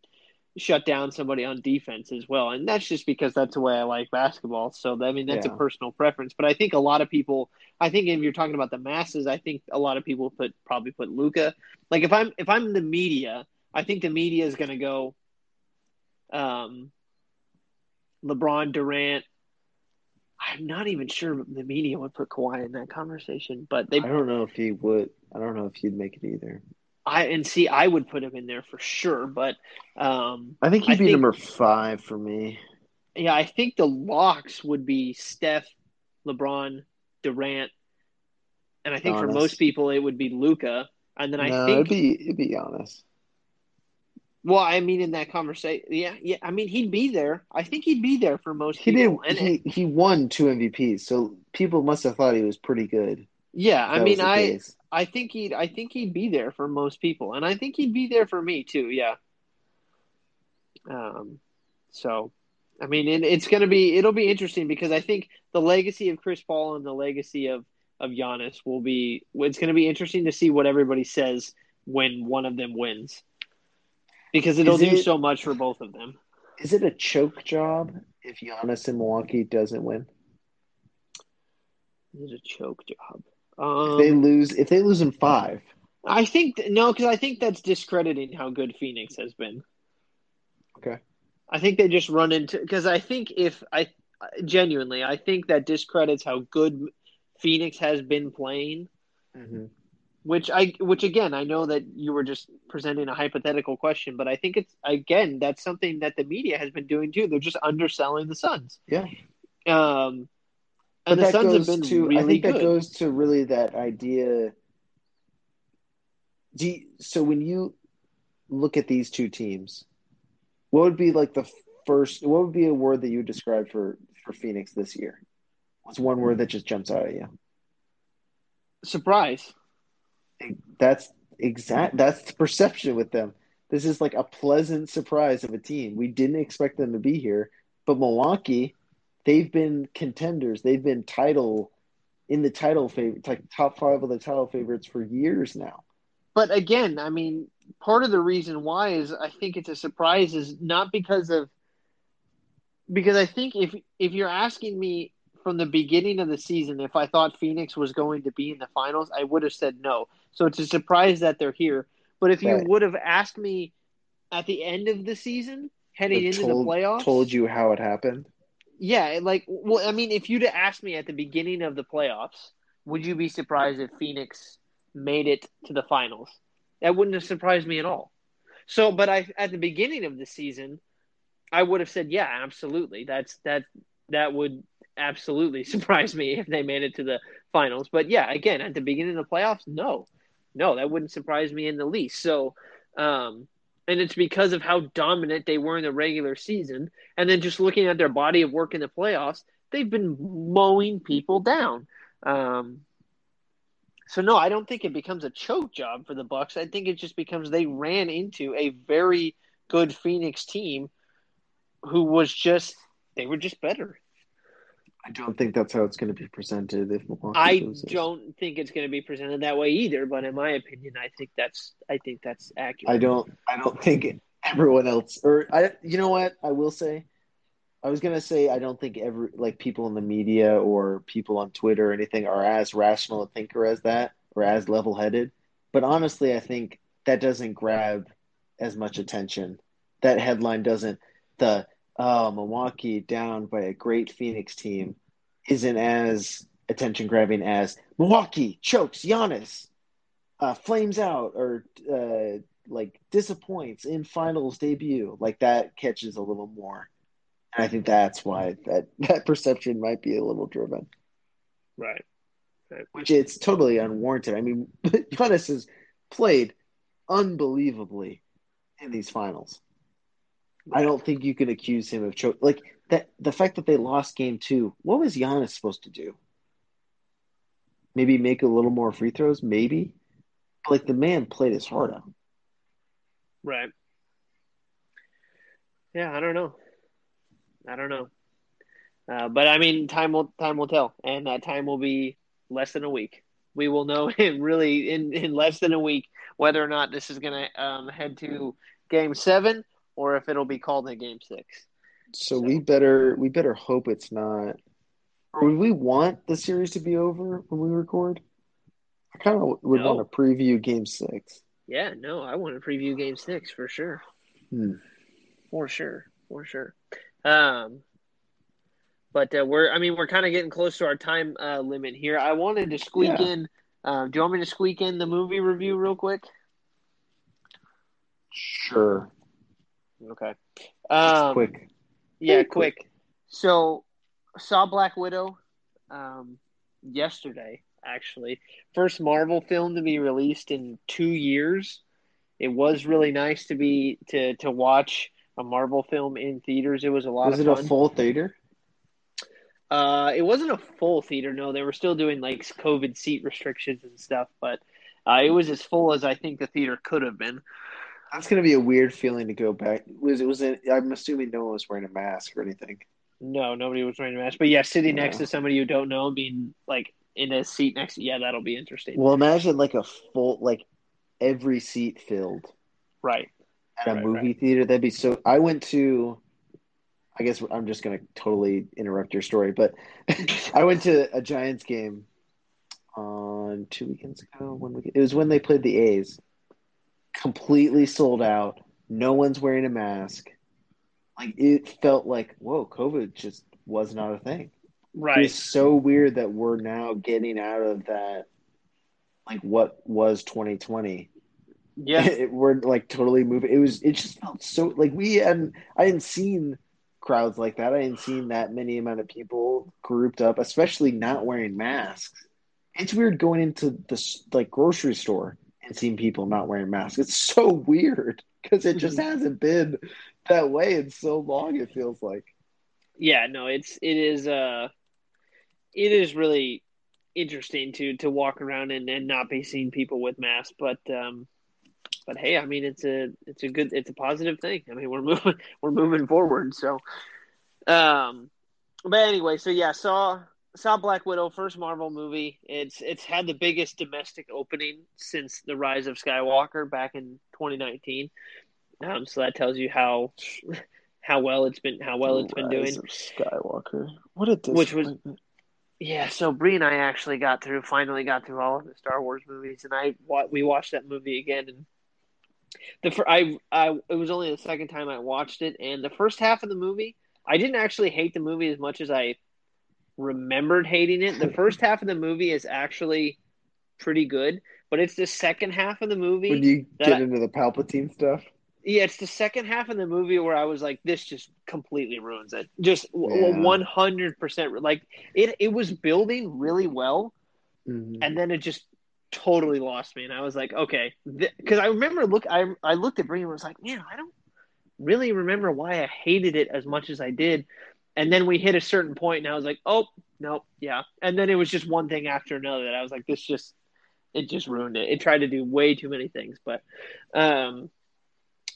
shut down somebody on defense as well. And that's just because that's the way I like basketball. So I mean that's yeah. a personal preference. But I think a lot of people I think if you're talking about the masses, I think a lot of people put probably put Luka. Like if I'm if I'm the media, I think the media is gonna go um LeBron Durant. I'm not even sure the media would put Kawhi in that conversation, but they I don't know if he would I don't know if he'd make it either. I and see, I would put him in there for sure, but um, I think he'd I be think, number five for me. Yeah, I think the locks would be Steph, LeBron, Durant, and I think Giannis. for most people it would be Luka. and then I no, think it'd be it'd be honest. Well, I mean, in that conversation, yeah, yeah. I mean, he'd be there. I think he'd be there for most he people. Did, he he won two MVPs, so people must have thought he was pretty good. Yeah, I mean, I case. I think he'd I think he'd be there for most people, and I think he'd be there for me too. Yeah. Um, so, I mean, it, it's gonna be it'll be interesting because I think the legacy of Chris Paul and the legacy of of Giannis will be it's gonna be interesting to see what everybody says when one of them wins, because it'll do so much for both of them. Is it a choke job if Giannis in Milwaukee doesn't win? Is it a choke job? Um, if they lose, if they lose in five, I think no, because I think that's discrediting how good Phoenix has been. Okay. I think they just run into because I think if I genuinely I think that discredits how good Phoenix has been playing. Mm-hmm. Which I which again I know that you were just presenting a hypothetical question, but I think it's again that's something that the media has been doing too. They're just underselling the Suns. Yeah. Um, and the Suns have been to, really I think good. that goes to really that idea. You, so when you look at these two teams, what would be like the first? What would be a word that you would describe for for Phoenix this year? What's one word that just jumps out at you? Surprise. That's exact. That's the perception with them. This is like a pleasant surprise of a team. We didn't expect them to be here, but Milwaukee they've been contenders. They've been title in the title favorite, like top five of the title favorites for years now. But again, I mean, part of the reason why is I think it's a surprise is not because of because I think if if you're asking me from the beginning of the season if I thought Phoenix was going to be in the finals, I would have said no. So it's a surprise that they're here. But if you would have asked me at the end of the season, heading into told, the playoffs, told you how it happened. Yeah, like well, I mean, if you'd asked me at the beginning of the playoffs, would you be surprised if Phoenix made it to the finals? That wouldn't have surprised me at all. So, but I at the beginning of the season, I would have said, yeah, absolutely. That's that that would absolutely surprise me if they made it to the finals. But yeah, again, at the beginning of the playoffs, no, no, that wouldn't surprise me in the least. So, um, and it's because of how dominant they were in the regular season. And then just looking at their body of work in the playoffs, they've been mowing people down. Um, so no, I don't think it becomes a choke job for the Bucks. I think it just becomes they ran into a very good Phoenix team who was just they were just better. I don't think that's how it's going to be presented. If Milwaukee I don't think it's going to be presented that way either. But in my opinion, I think that's I think that's accurate. I don't I don't think everyone else or I you know what I will say. I was gonna say I don't think every like people in the media or people on Twitter or anything are as rational a thinker as that or as level headed. But honestly, I think that doesn't grab as much attention. That headline doesn't. The oh, Milwaukee down by a great Phoenix team isn't as attention grabbing as Milwaukee chokes Giannis, uh, flames out, or uh, like disappoints in finals debut. Like that catches a little more. And I think that's why that, that perception might be a little driven. Right. right. Which it's totally unwarranted. I mean, Giannis has played unbelievably in these finals. I don't think you can accuse him of choke. Like that the fact that they lost game two, what was Giannis supposed to do? Maybe make a little more free throws, maybe. Like the man played his heart out. Right. Yeah, I don't know. I don't know. Uh, but I mean, time will time will tell, and that time will be less than a week. We will know in really in, in less than a week whether or not this is going to um, head to Game Seven or if it'll be called a Game Six. So, so we better we better hope it's not. Or would we want the series to be over when we record? I kind of would no. want to preview Game Six. Yeah, no, I want to preview Game Six for sure. Hmm. For sure, for sure. Um, but uh, we're, I mean, we're kind of getting close to our time uh, limit here. I wanted to squeak yeah. in. Uh, do you want me to squeak in the movie review real quick? Sure. Okay. Um, quick. Yeah, quick. quick. So, saw Black Widow um, yesterday. Actually, first Marvel film to be released in two years. It was really nice to be to to watch a Marvel film in theaters. It was a lot. Was it a full theater? Uh, it wasn't a full theater. No, they were still doing like COVID seat restrictions and stuff, but uh, it was as full as I think the theater could have been. That's gonna be a weird feeling to go back. Was it was? It, I'm assuming no one was wearing a mask or anything. No, nobody was wearing a mask. But yeah, sitting yeah. next to somebody you don't know, being like in a seat next to yeah, that'll be interesting. Well, imagine like a full like every seat filled. Right. At a movie right. theater, that'd be so. I went to. I guess I'm just gonna totally interrupt your story, but I went to a Giants game on two weekends ago. When we, it was when they played the A's, completely sold out. No one's wearing a mask. Like it felt like whoa, COVID just was not a thing. Right. It's so weird that we're now getting out of that, like what was 2020. Yeah, it, we're like totally moving. It was. It just felt so like we hadn't. I hadn't seen crowds like that. I hadn't seen that many amount of people grouped up, especially not wearing masks. It's weird going into the like grocery store and seeing people not wearing masks. It's so weird because it just hasn't been that way in so long. It feels like. Yeah, no, it's it is uh, it is really interesting to to walk around and, and not be seeing people with masks, but um, but hey, I mean it's a it's a good it's a positive thing. I mean we're moving we're moving forward. So, um, but anyway, so yeah, saw saw Black Widow, first Marvel movie. It's it's had the biggest domestic opening since the Rise of Skywalker back in 2019. Um, so that tells you how how well it's been how well it's been doing. Skywalker, what a which was yeah. So Bree and I actually got through, finally got through all of the Star Wars movies, and I we watched that movie again and. The I I it was only the second time I watched it, and the first half of the movie, I didn't actually hate the movie as much as I remembered hating it. The first half of the movie is actually pretty good, but it's the second half of the movie. When you get I, into the Palpatine stuff? Yeah, it's the second half of the movie where I was like, this just completely ruins it. Just one hundred percent. Like it, it was building really well, mm-hmm. and then it just totally lost me. And I was like, okay, because I remember look, I I looked at Brie and was like, man, I don't really remember why I hated it as much as I did. And then we hit a certain point, and I was like, "Oh, no, yeah." And then it was just one thing after another that I was like, "This just, it just ruined it." It tried to do way too many things, but, um,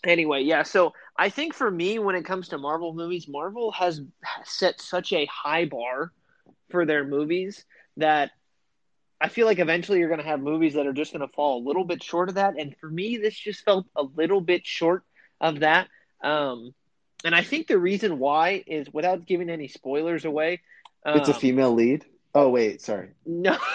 anyway, yeah. So I think for me, when it comes to Marvel movies, Marvel has set such a high bar for their movies that I feel like eventually you're going to have movies that are just going to fall a little bit short of that. And for me, this just felt a little bit short of that. Um, and I think the reason why is without giving any spoilers away. Um, it's a um, female lead. Oh wait, sorry. No. no.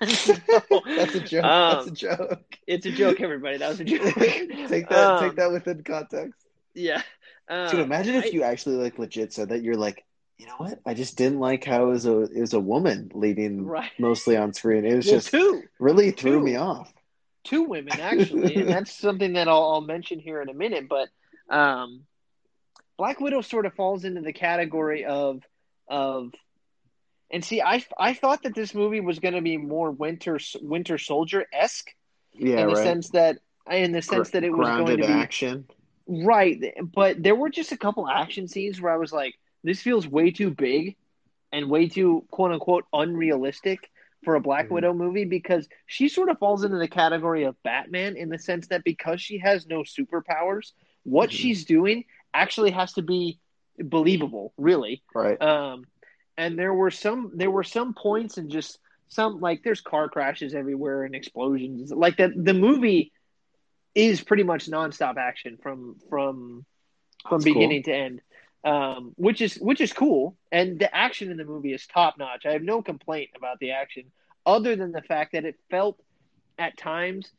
That's a joke. Um, That's a joke. It's a joke, everybody. That was a joke. take that. Um, take that within context. Yeah. Um, Dude, imagine if I, you actually like legit said that. You're like, you know what? I just didn't like how it was a it was a woman leading right. mostly on screen. It was well, just two. really threw two. me off. Two women actually, and that's something that I'll, I'll mention here in a minute. But um, Black Widow sort of falls into the category of of and see I I thought that this movie was going to be more Winter Winter Soldier esque yeah, in the right. sense that in the sense that it was going to be action right but there were just a couple action scenes where I was like this feels way too big and way too quote unquote unrealistic for a Black Mhm. Widow movie because she sort of falls into the category of Batman in the sense that because she has no superpowers, what Mhm. she's doing actually has to be believable, really. Right. Um, and there were some there were some points and just some like there's car crashes everywhere and explosions like that. The movie is pretty much nonstop action from from from That's cool. beginning to end, um, which is which is cool. And the action in the movie is top notch. I have no complaint about the action, other than the fact that it felt at times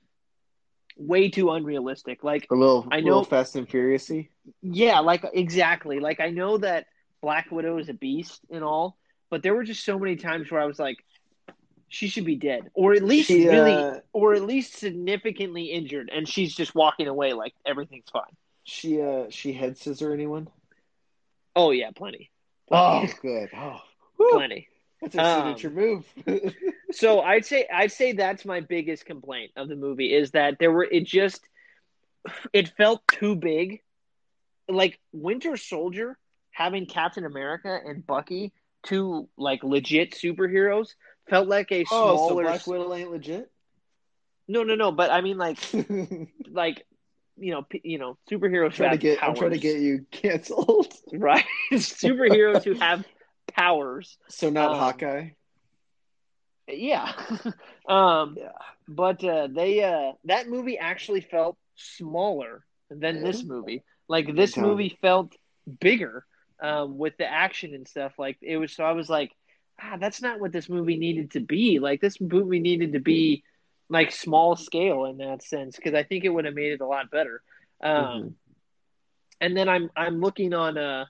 way too unrealistic. Like A little, I know- little Fast and Furiousy. yeah, like exactly. Like I know that Black Widow is a beast and all, but there were just so many times where I was like, she should be dead, or at least She, really, uh, or at least significantly injured, and she's just walking away like everything's fine. She uh she head scissor anyone? Oh yeah, plenty, Oh, plenty, good. Oh, whew. plenty. That's a Um, signature move. So I'd say I'd say that's my biggest complaint of the movie is that there were it just it felt too big. Like Winter Soldier having Captain America and Bucky, two like legit superheroes, felt like a oh, so smaller. Black ain't legit. no, no, no. But I mean, like, like you know, you know, superheroes trying to get. powers, I'm trying to get you canceled. right. superheroes who have powers. So not Um, Hawkeye. Yeah. um, Yeah. but uh, they uh, that movie actually felt smaller than this movie. Like this movie felt bigger um, with the action and stuff. Like it was. So I was like, ah, that's not what this movie needed to be. Like this movie needed to be like small scale in that sense because I think it would have made it a lot better. Um, Mhm. and then I'm I'm looking on uh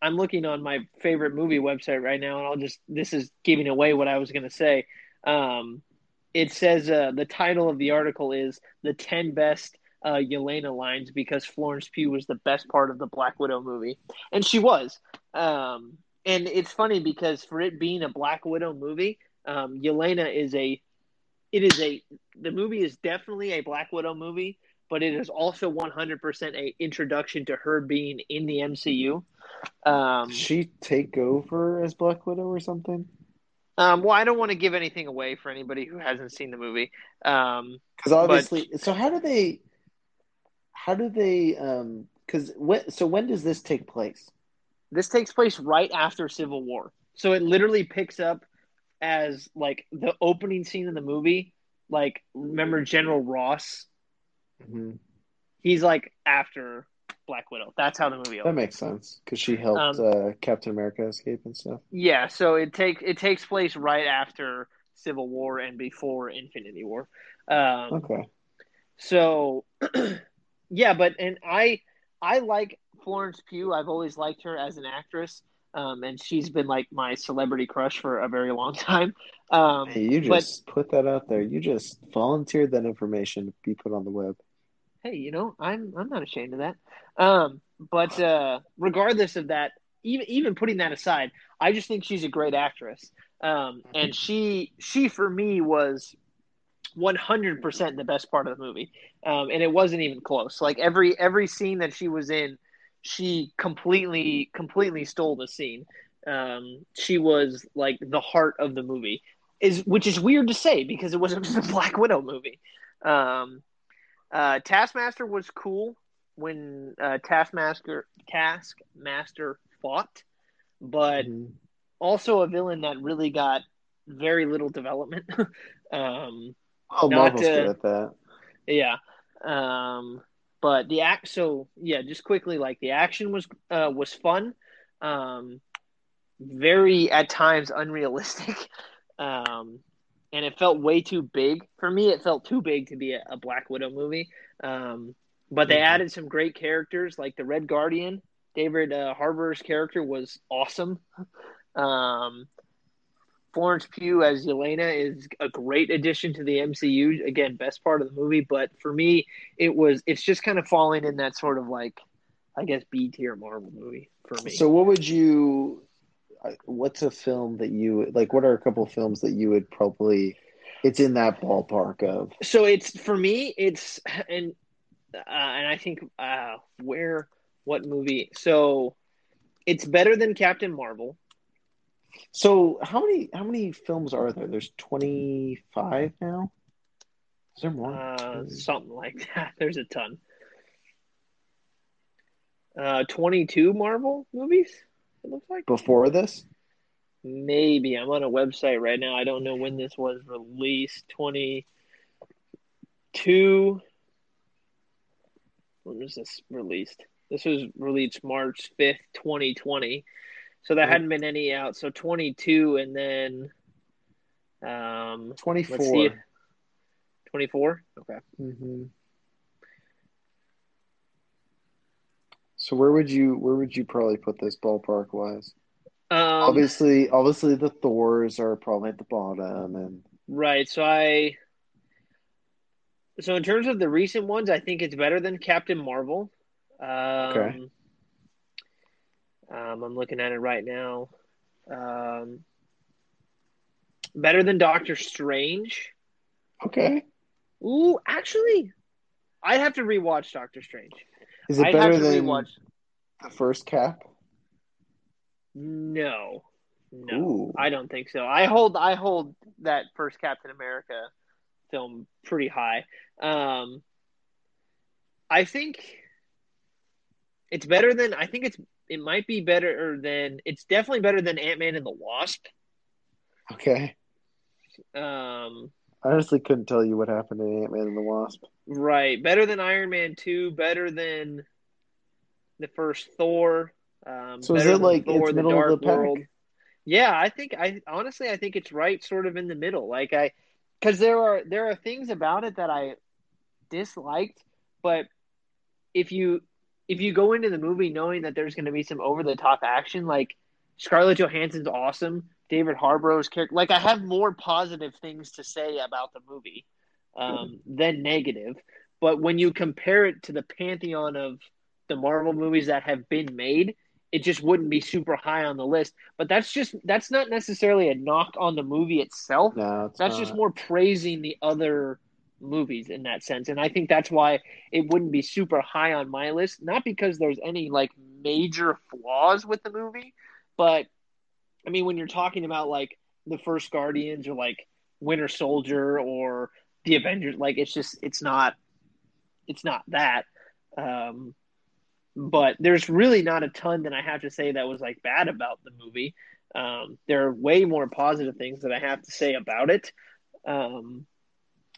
I'm looking on my favorite movie website right now, and I'll just this is giving away what I was going to say. Um, it says uh, the title of the article is the ten best uh, Yelena lines because Florence Pugh was the best part of the Black Widow movie, and she was. Um, and it's funny because for it being a Black Widow movie, um, Yelena is a it is a the movie is definitely a Black Widow movie, but it is also 100% a introduction to her being in the MCU. Um, she take over as Black Widow or something? um, well, I don't want to give anything away for anybody who hasn't seen the movie. Um, Because obviously, so how do they? How do they? Um, because when? So when does this take place? this takes place right after Civil War, so it literally picks up as like the opening scene of the movie. Like, remember General Ross? Mm-hmm. He's like after Black Widow. That's how the movie That makes sense because she helped Um, uh, Captain America escape and stuff. Yeah, so it takes it takes place right after Civil War and before Infinity War. Um, Okay. So, yeah, but and I I like Florence Pugh. I've always liked her as an actress, um, and she's been like my celebrity crush for a very long time. Um, Hey, you but- just put that out there. You just volunteered that information to be put on the web. Hey, you know, I'm I'm not ashamed of that. Um, but uh, regardless of that, even even putting that aside, I just think she's a great actress. Um, and she she for me was 100% the best part of the movie. Um, and it wasn't even close. Like every every scene that she was in, she completely completely stole the scene. Um, she was like the heart of the movie. Is which is weird to say because it was a Black Widow movie. Um, uh, Taskmaster was cool when uh, Taskmaster Taskmaster fought, but Mhm. also a villain that really got very little development. um, Oh, Marvel's to- good at that. yeah. Um, but the act so yeah, just quickly like the action was uh, was fun. Um, very at times unrealistic. Um, and it felt way too big for me. It felt too big to be a, a Black Widow movie. Um, but they Mhm. added some great characters like the Red Guardian. David uh, Harbour's character was awesome. Um, Florence Pugh as Yelena is a great addition to the MCU. Again, best part of the movie. But for me, it was it's just kind of falling in that sort of like, I guess B tier Marvel movie for me. So, what would you? What's a film that you like? What are a couple of films that you would probably? It's in that ballpark of. so it's for me it's and uh, and i think uh where what movie so It's better than Captain Marvel. So how many how many films are there? There's twenty five now. Is there more? Uh, something like that. There's a ton. Uh, 22 Marvel movies. It looks like Before this? maybe I'm on a website right now. I don't know when this was released. 22. When was this released? This was released March 5th, 2020. So there Yep. hadn't been any out. So 22 and then um Twenty let's see. four. 24. Okay. Mm-hmm. So where would you where would you probably put this ballpark wise? Um obviously, obviously the Thors are probably at the bottom, and Right. So I. So in terms of the recent ones, I think it's better than Captain Marvel. Um, Okay. Um, I'm looking at it right now. Um, better than Doctor Strange. okay, Ooh, actually, I'd have to rewatch Doctor Strange. Is it I'd better have to than rewatch. the first Cap? No, no, Ooh. I don't think so. I hold I hold that first Captain America film pretty high. Um, I think it's better than I think it's it might be better than it's definitely better than Ant Man and the Wasp. Okay, Um, I honestly couldn't tell you what happened to Ant Man and the Wasp. Right, better than Iron Man two, better than the first Thor. Um, So is it like Thor: The middle Dark of the? World? Yeah, I think I honestly I think it's right sort of in the middle. Like I cuz there are there are things about it that I disliked, but if you if you go into the movie knowing that there's going to be some over the top action like Scarlett Johansson's awesome, David Harbour's character like I have more positive things to say about the movie um, than negative. But when you compare it to the pantheon of the Marvel movies that have been made, it just wouldn't be super high on the list. But that's just that's not necessarily a knock on the movie itself. No, it's That's not. just more praising the other movies in that sense. And I think that's why it wouldn't be super high on my list. Not because there's any like major flaws with the movie, but I mean when you're talking about like the first Guardians or like Winter Soldier or the Avengers, like it's just it's not it's not that. Um but there's really not a ton that I have to say that was like bad about the movie. Um, there are way more positive things that I have to say about it. Um,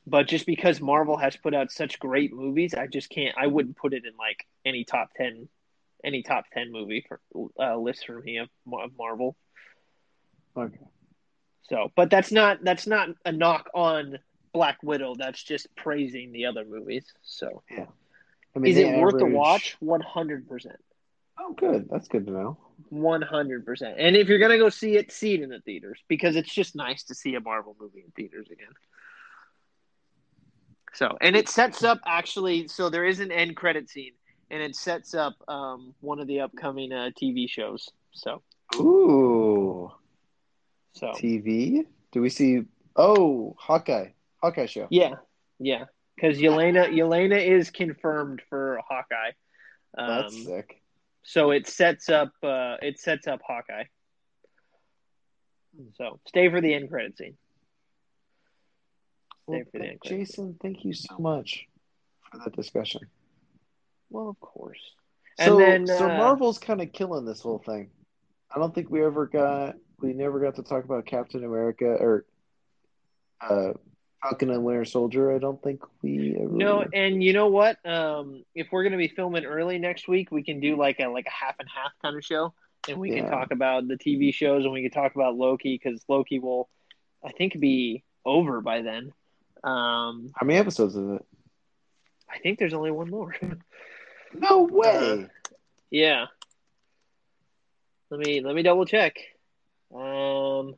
but just because Marvel has put out such great movies, I just can't. I wouldn't put it in like any top ten, any top ten movie for uh, list for me of, of Marvel. Okay. So, but that's not that's not a knock on Black Widow. That's just praising the other movies. So, I mean, is it worth the watch? One hundred percent. Oh, good. That's good to know. One hundred percent. And if you're gonna go see it, see it in the theaters because it's just nice to see a Marvel movie in theaters again. So, and it sets up actually. So there is an end credit scene, and it sets up um, one of the upcoming uh, TV shows. So, Ooh, so TV. Do we see? Oh, Hawkeye. Hawkeye show. yeah, yeah. Because Yelena, Yelena is confirmed for Hawkeye. Um, That's sick. so it sets up. Uh, it sets up Hawkeye. So stay for the end credit scene. Well, for the end credit Jason, thank you so much for that discussion. Well, of course. So, then, so uh, Marvel's kind of killing this whole thing. I don't think we ever got, we never got to talk about Captain America or uh, Falcon and Winter Soldier. I don't think we ever. No, and you know what? Um, if we're gonna be filming early next week, we can do like a like a half and half kind of show, and we can talk about the TV shows, and we can talk about Loki because Loki will, I think, be over by then. Um, How many episodes is it? I think there's only one more. No way. yeah. Let me let me double check. Um.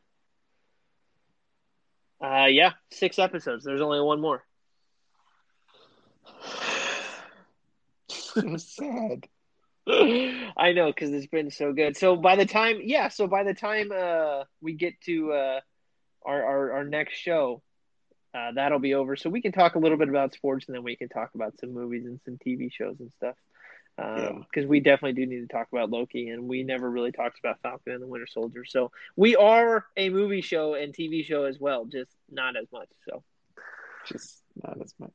Uh, yeah, six episodes. There's only one more. so sad. I know because it's been so good. So by the time, yeah, so by the time uh, we get to uh, our, our our next show, uh, that'll be over. So we can talk a little bit about sports, and then we can talk about some movies and some TV shows and stuff. Because um, we definitely do need to talk about Loki, and we never really talked about Falcon and the Winter Soldier. So we are a movie show and TV show as well, just not as much. So just not as much.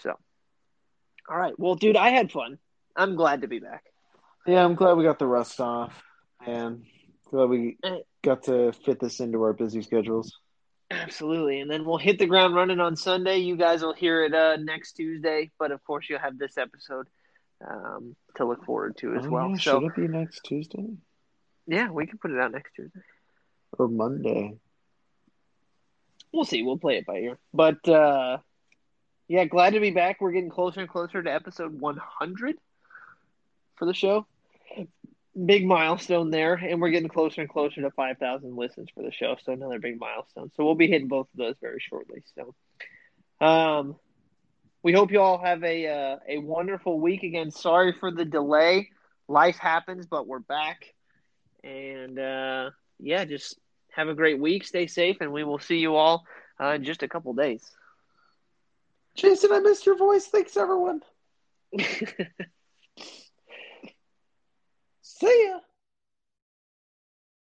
So, all right. Well, dude, I had fun. I'm glad to be back. Yeah, I'm glad we got the rust off, and glad we got to fit this into our busy schedules. Absolutely. And then we'll hit the ground running on Sunday. You guys will hear it uh, next Tuesday, but of course, you'll have this episode um, to look forward to as oh, well. Yeah. So, Should it be next Tuesday? Yeah, we can put it out next Tuesday or Monday. We'll see. We'll play it by ear. But uh, yeah, glad to be back. We're getting closer and closer to episode 100 for the show big milestone there, and we're getting closer and closer to 5,000 listens for the show. So another big milestone. So we'll be hitting both of those very shortly. So, um, we hope you all have a uh, a wonderful week. Again, sorry for the delay. Life happens, but we're back, and uh, yeah, just have a great week. Stay safe, and we will see you all uh, in just a couple days. Jason, I missed your voice. Thanks, everyone. See ya.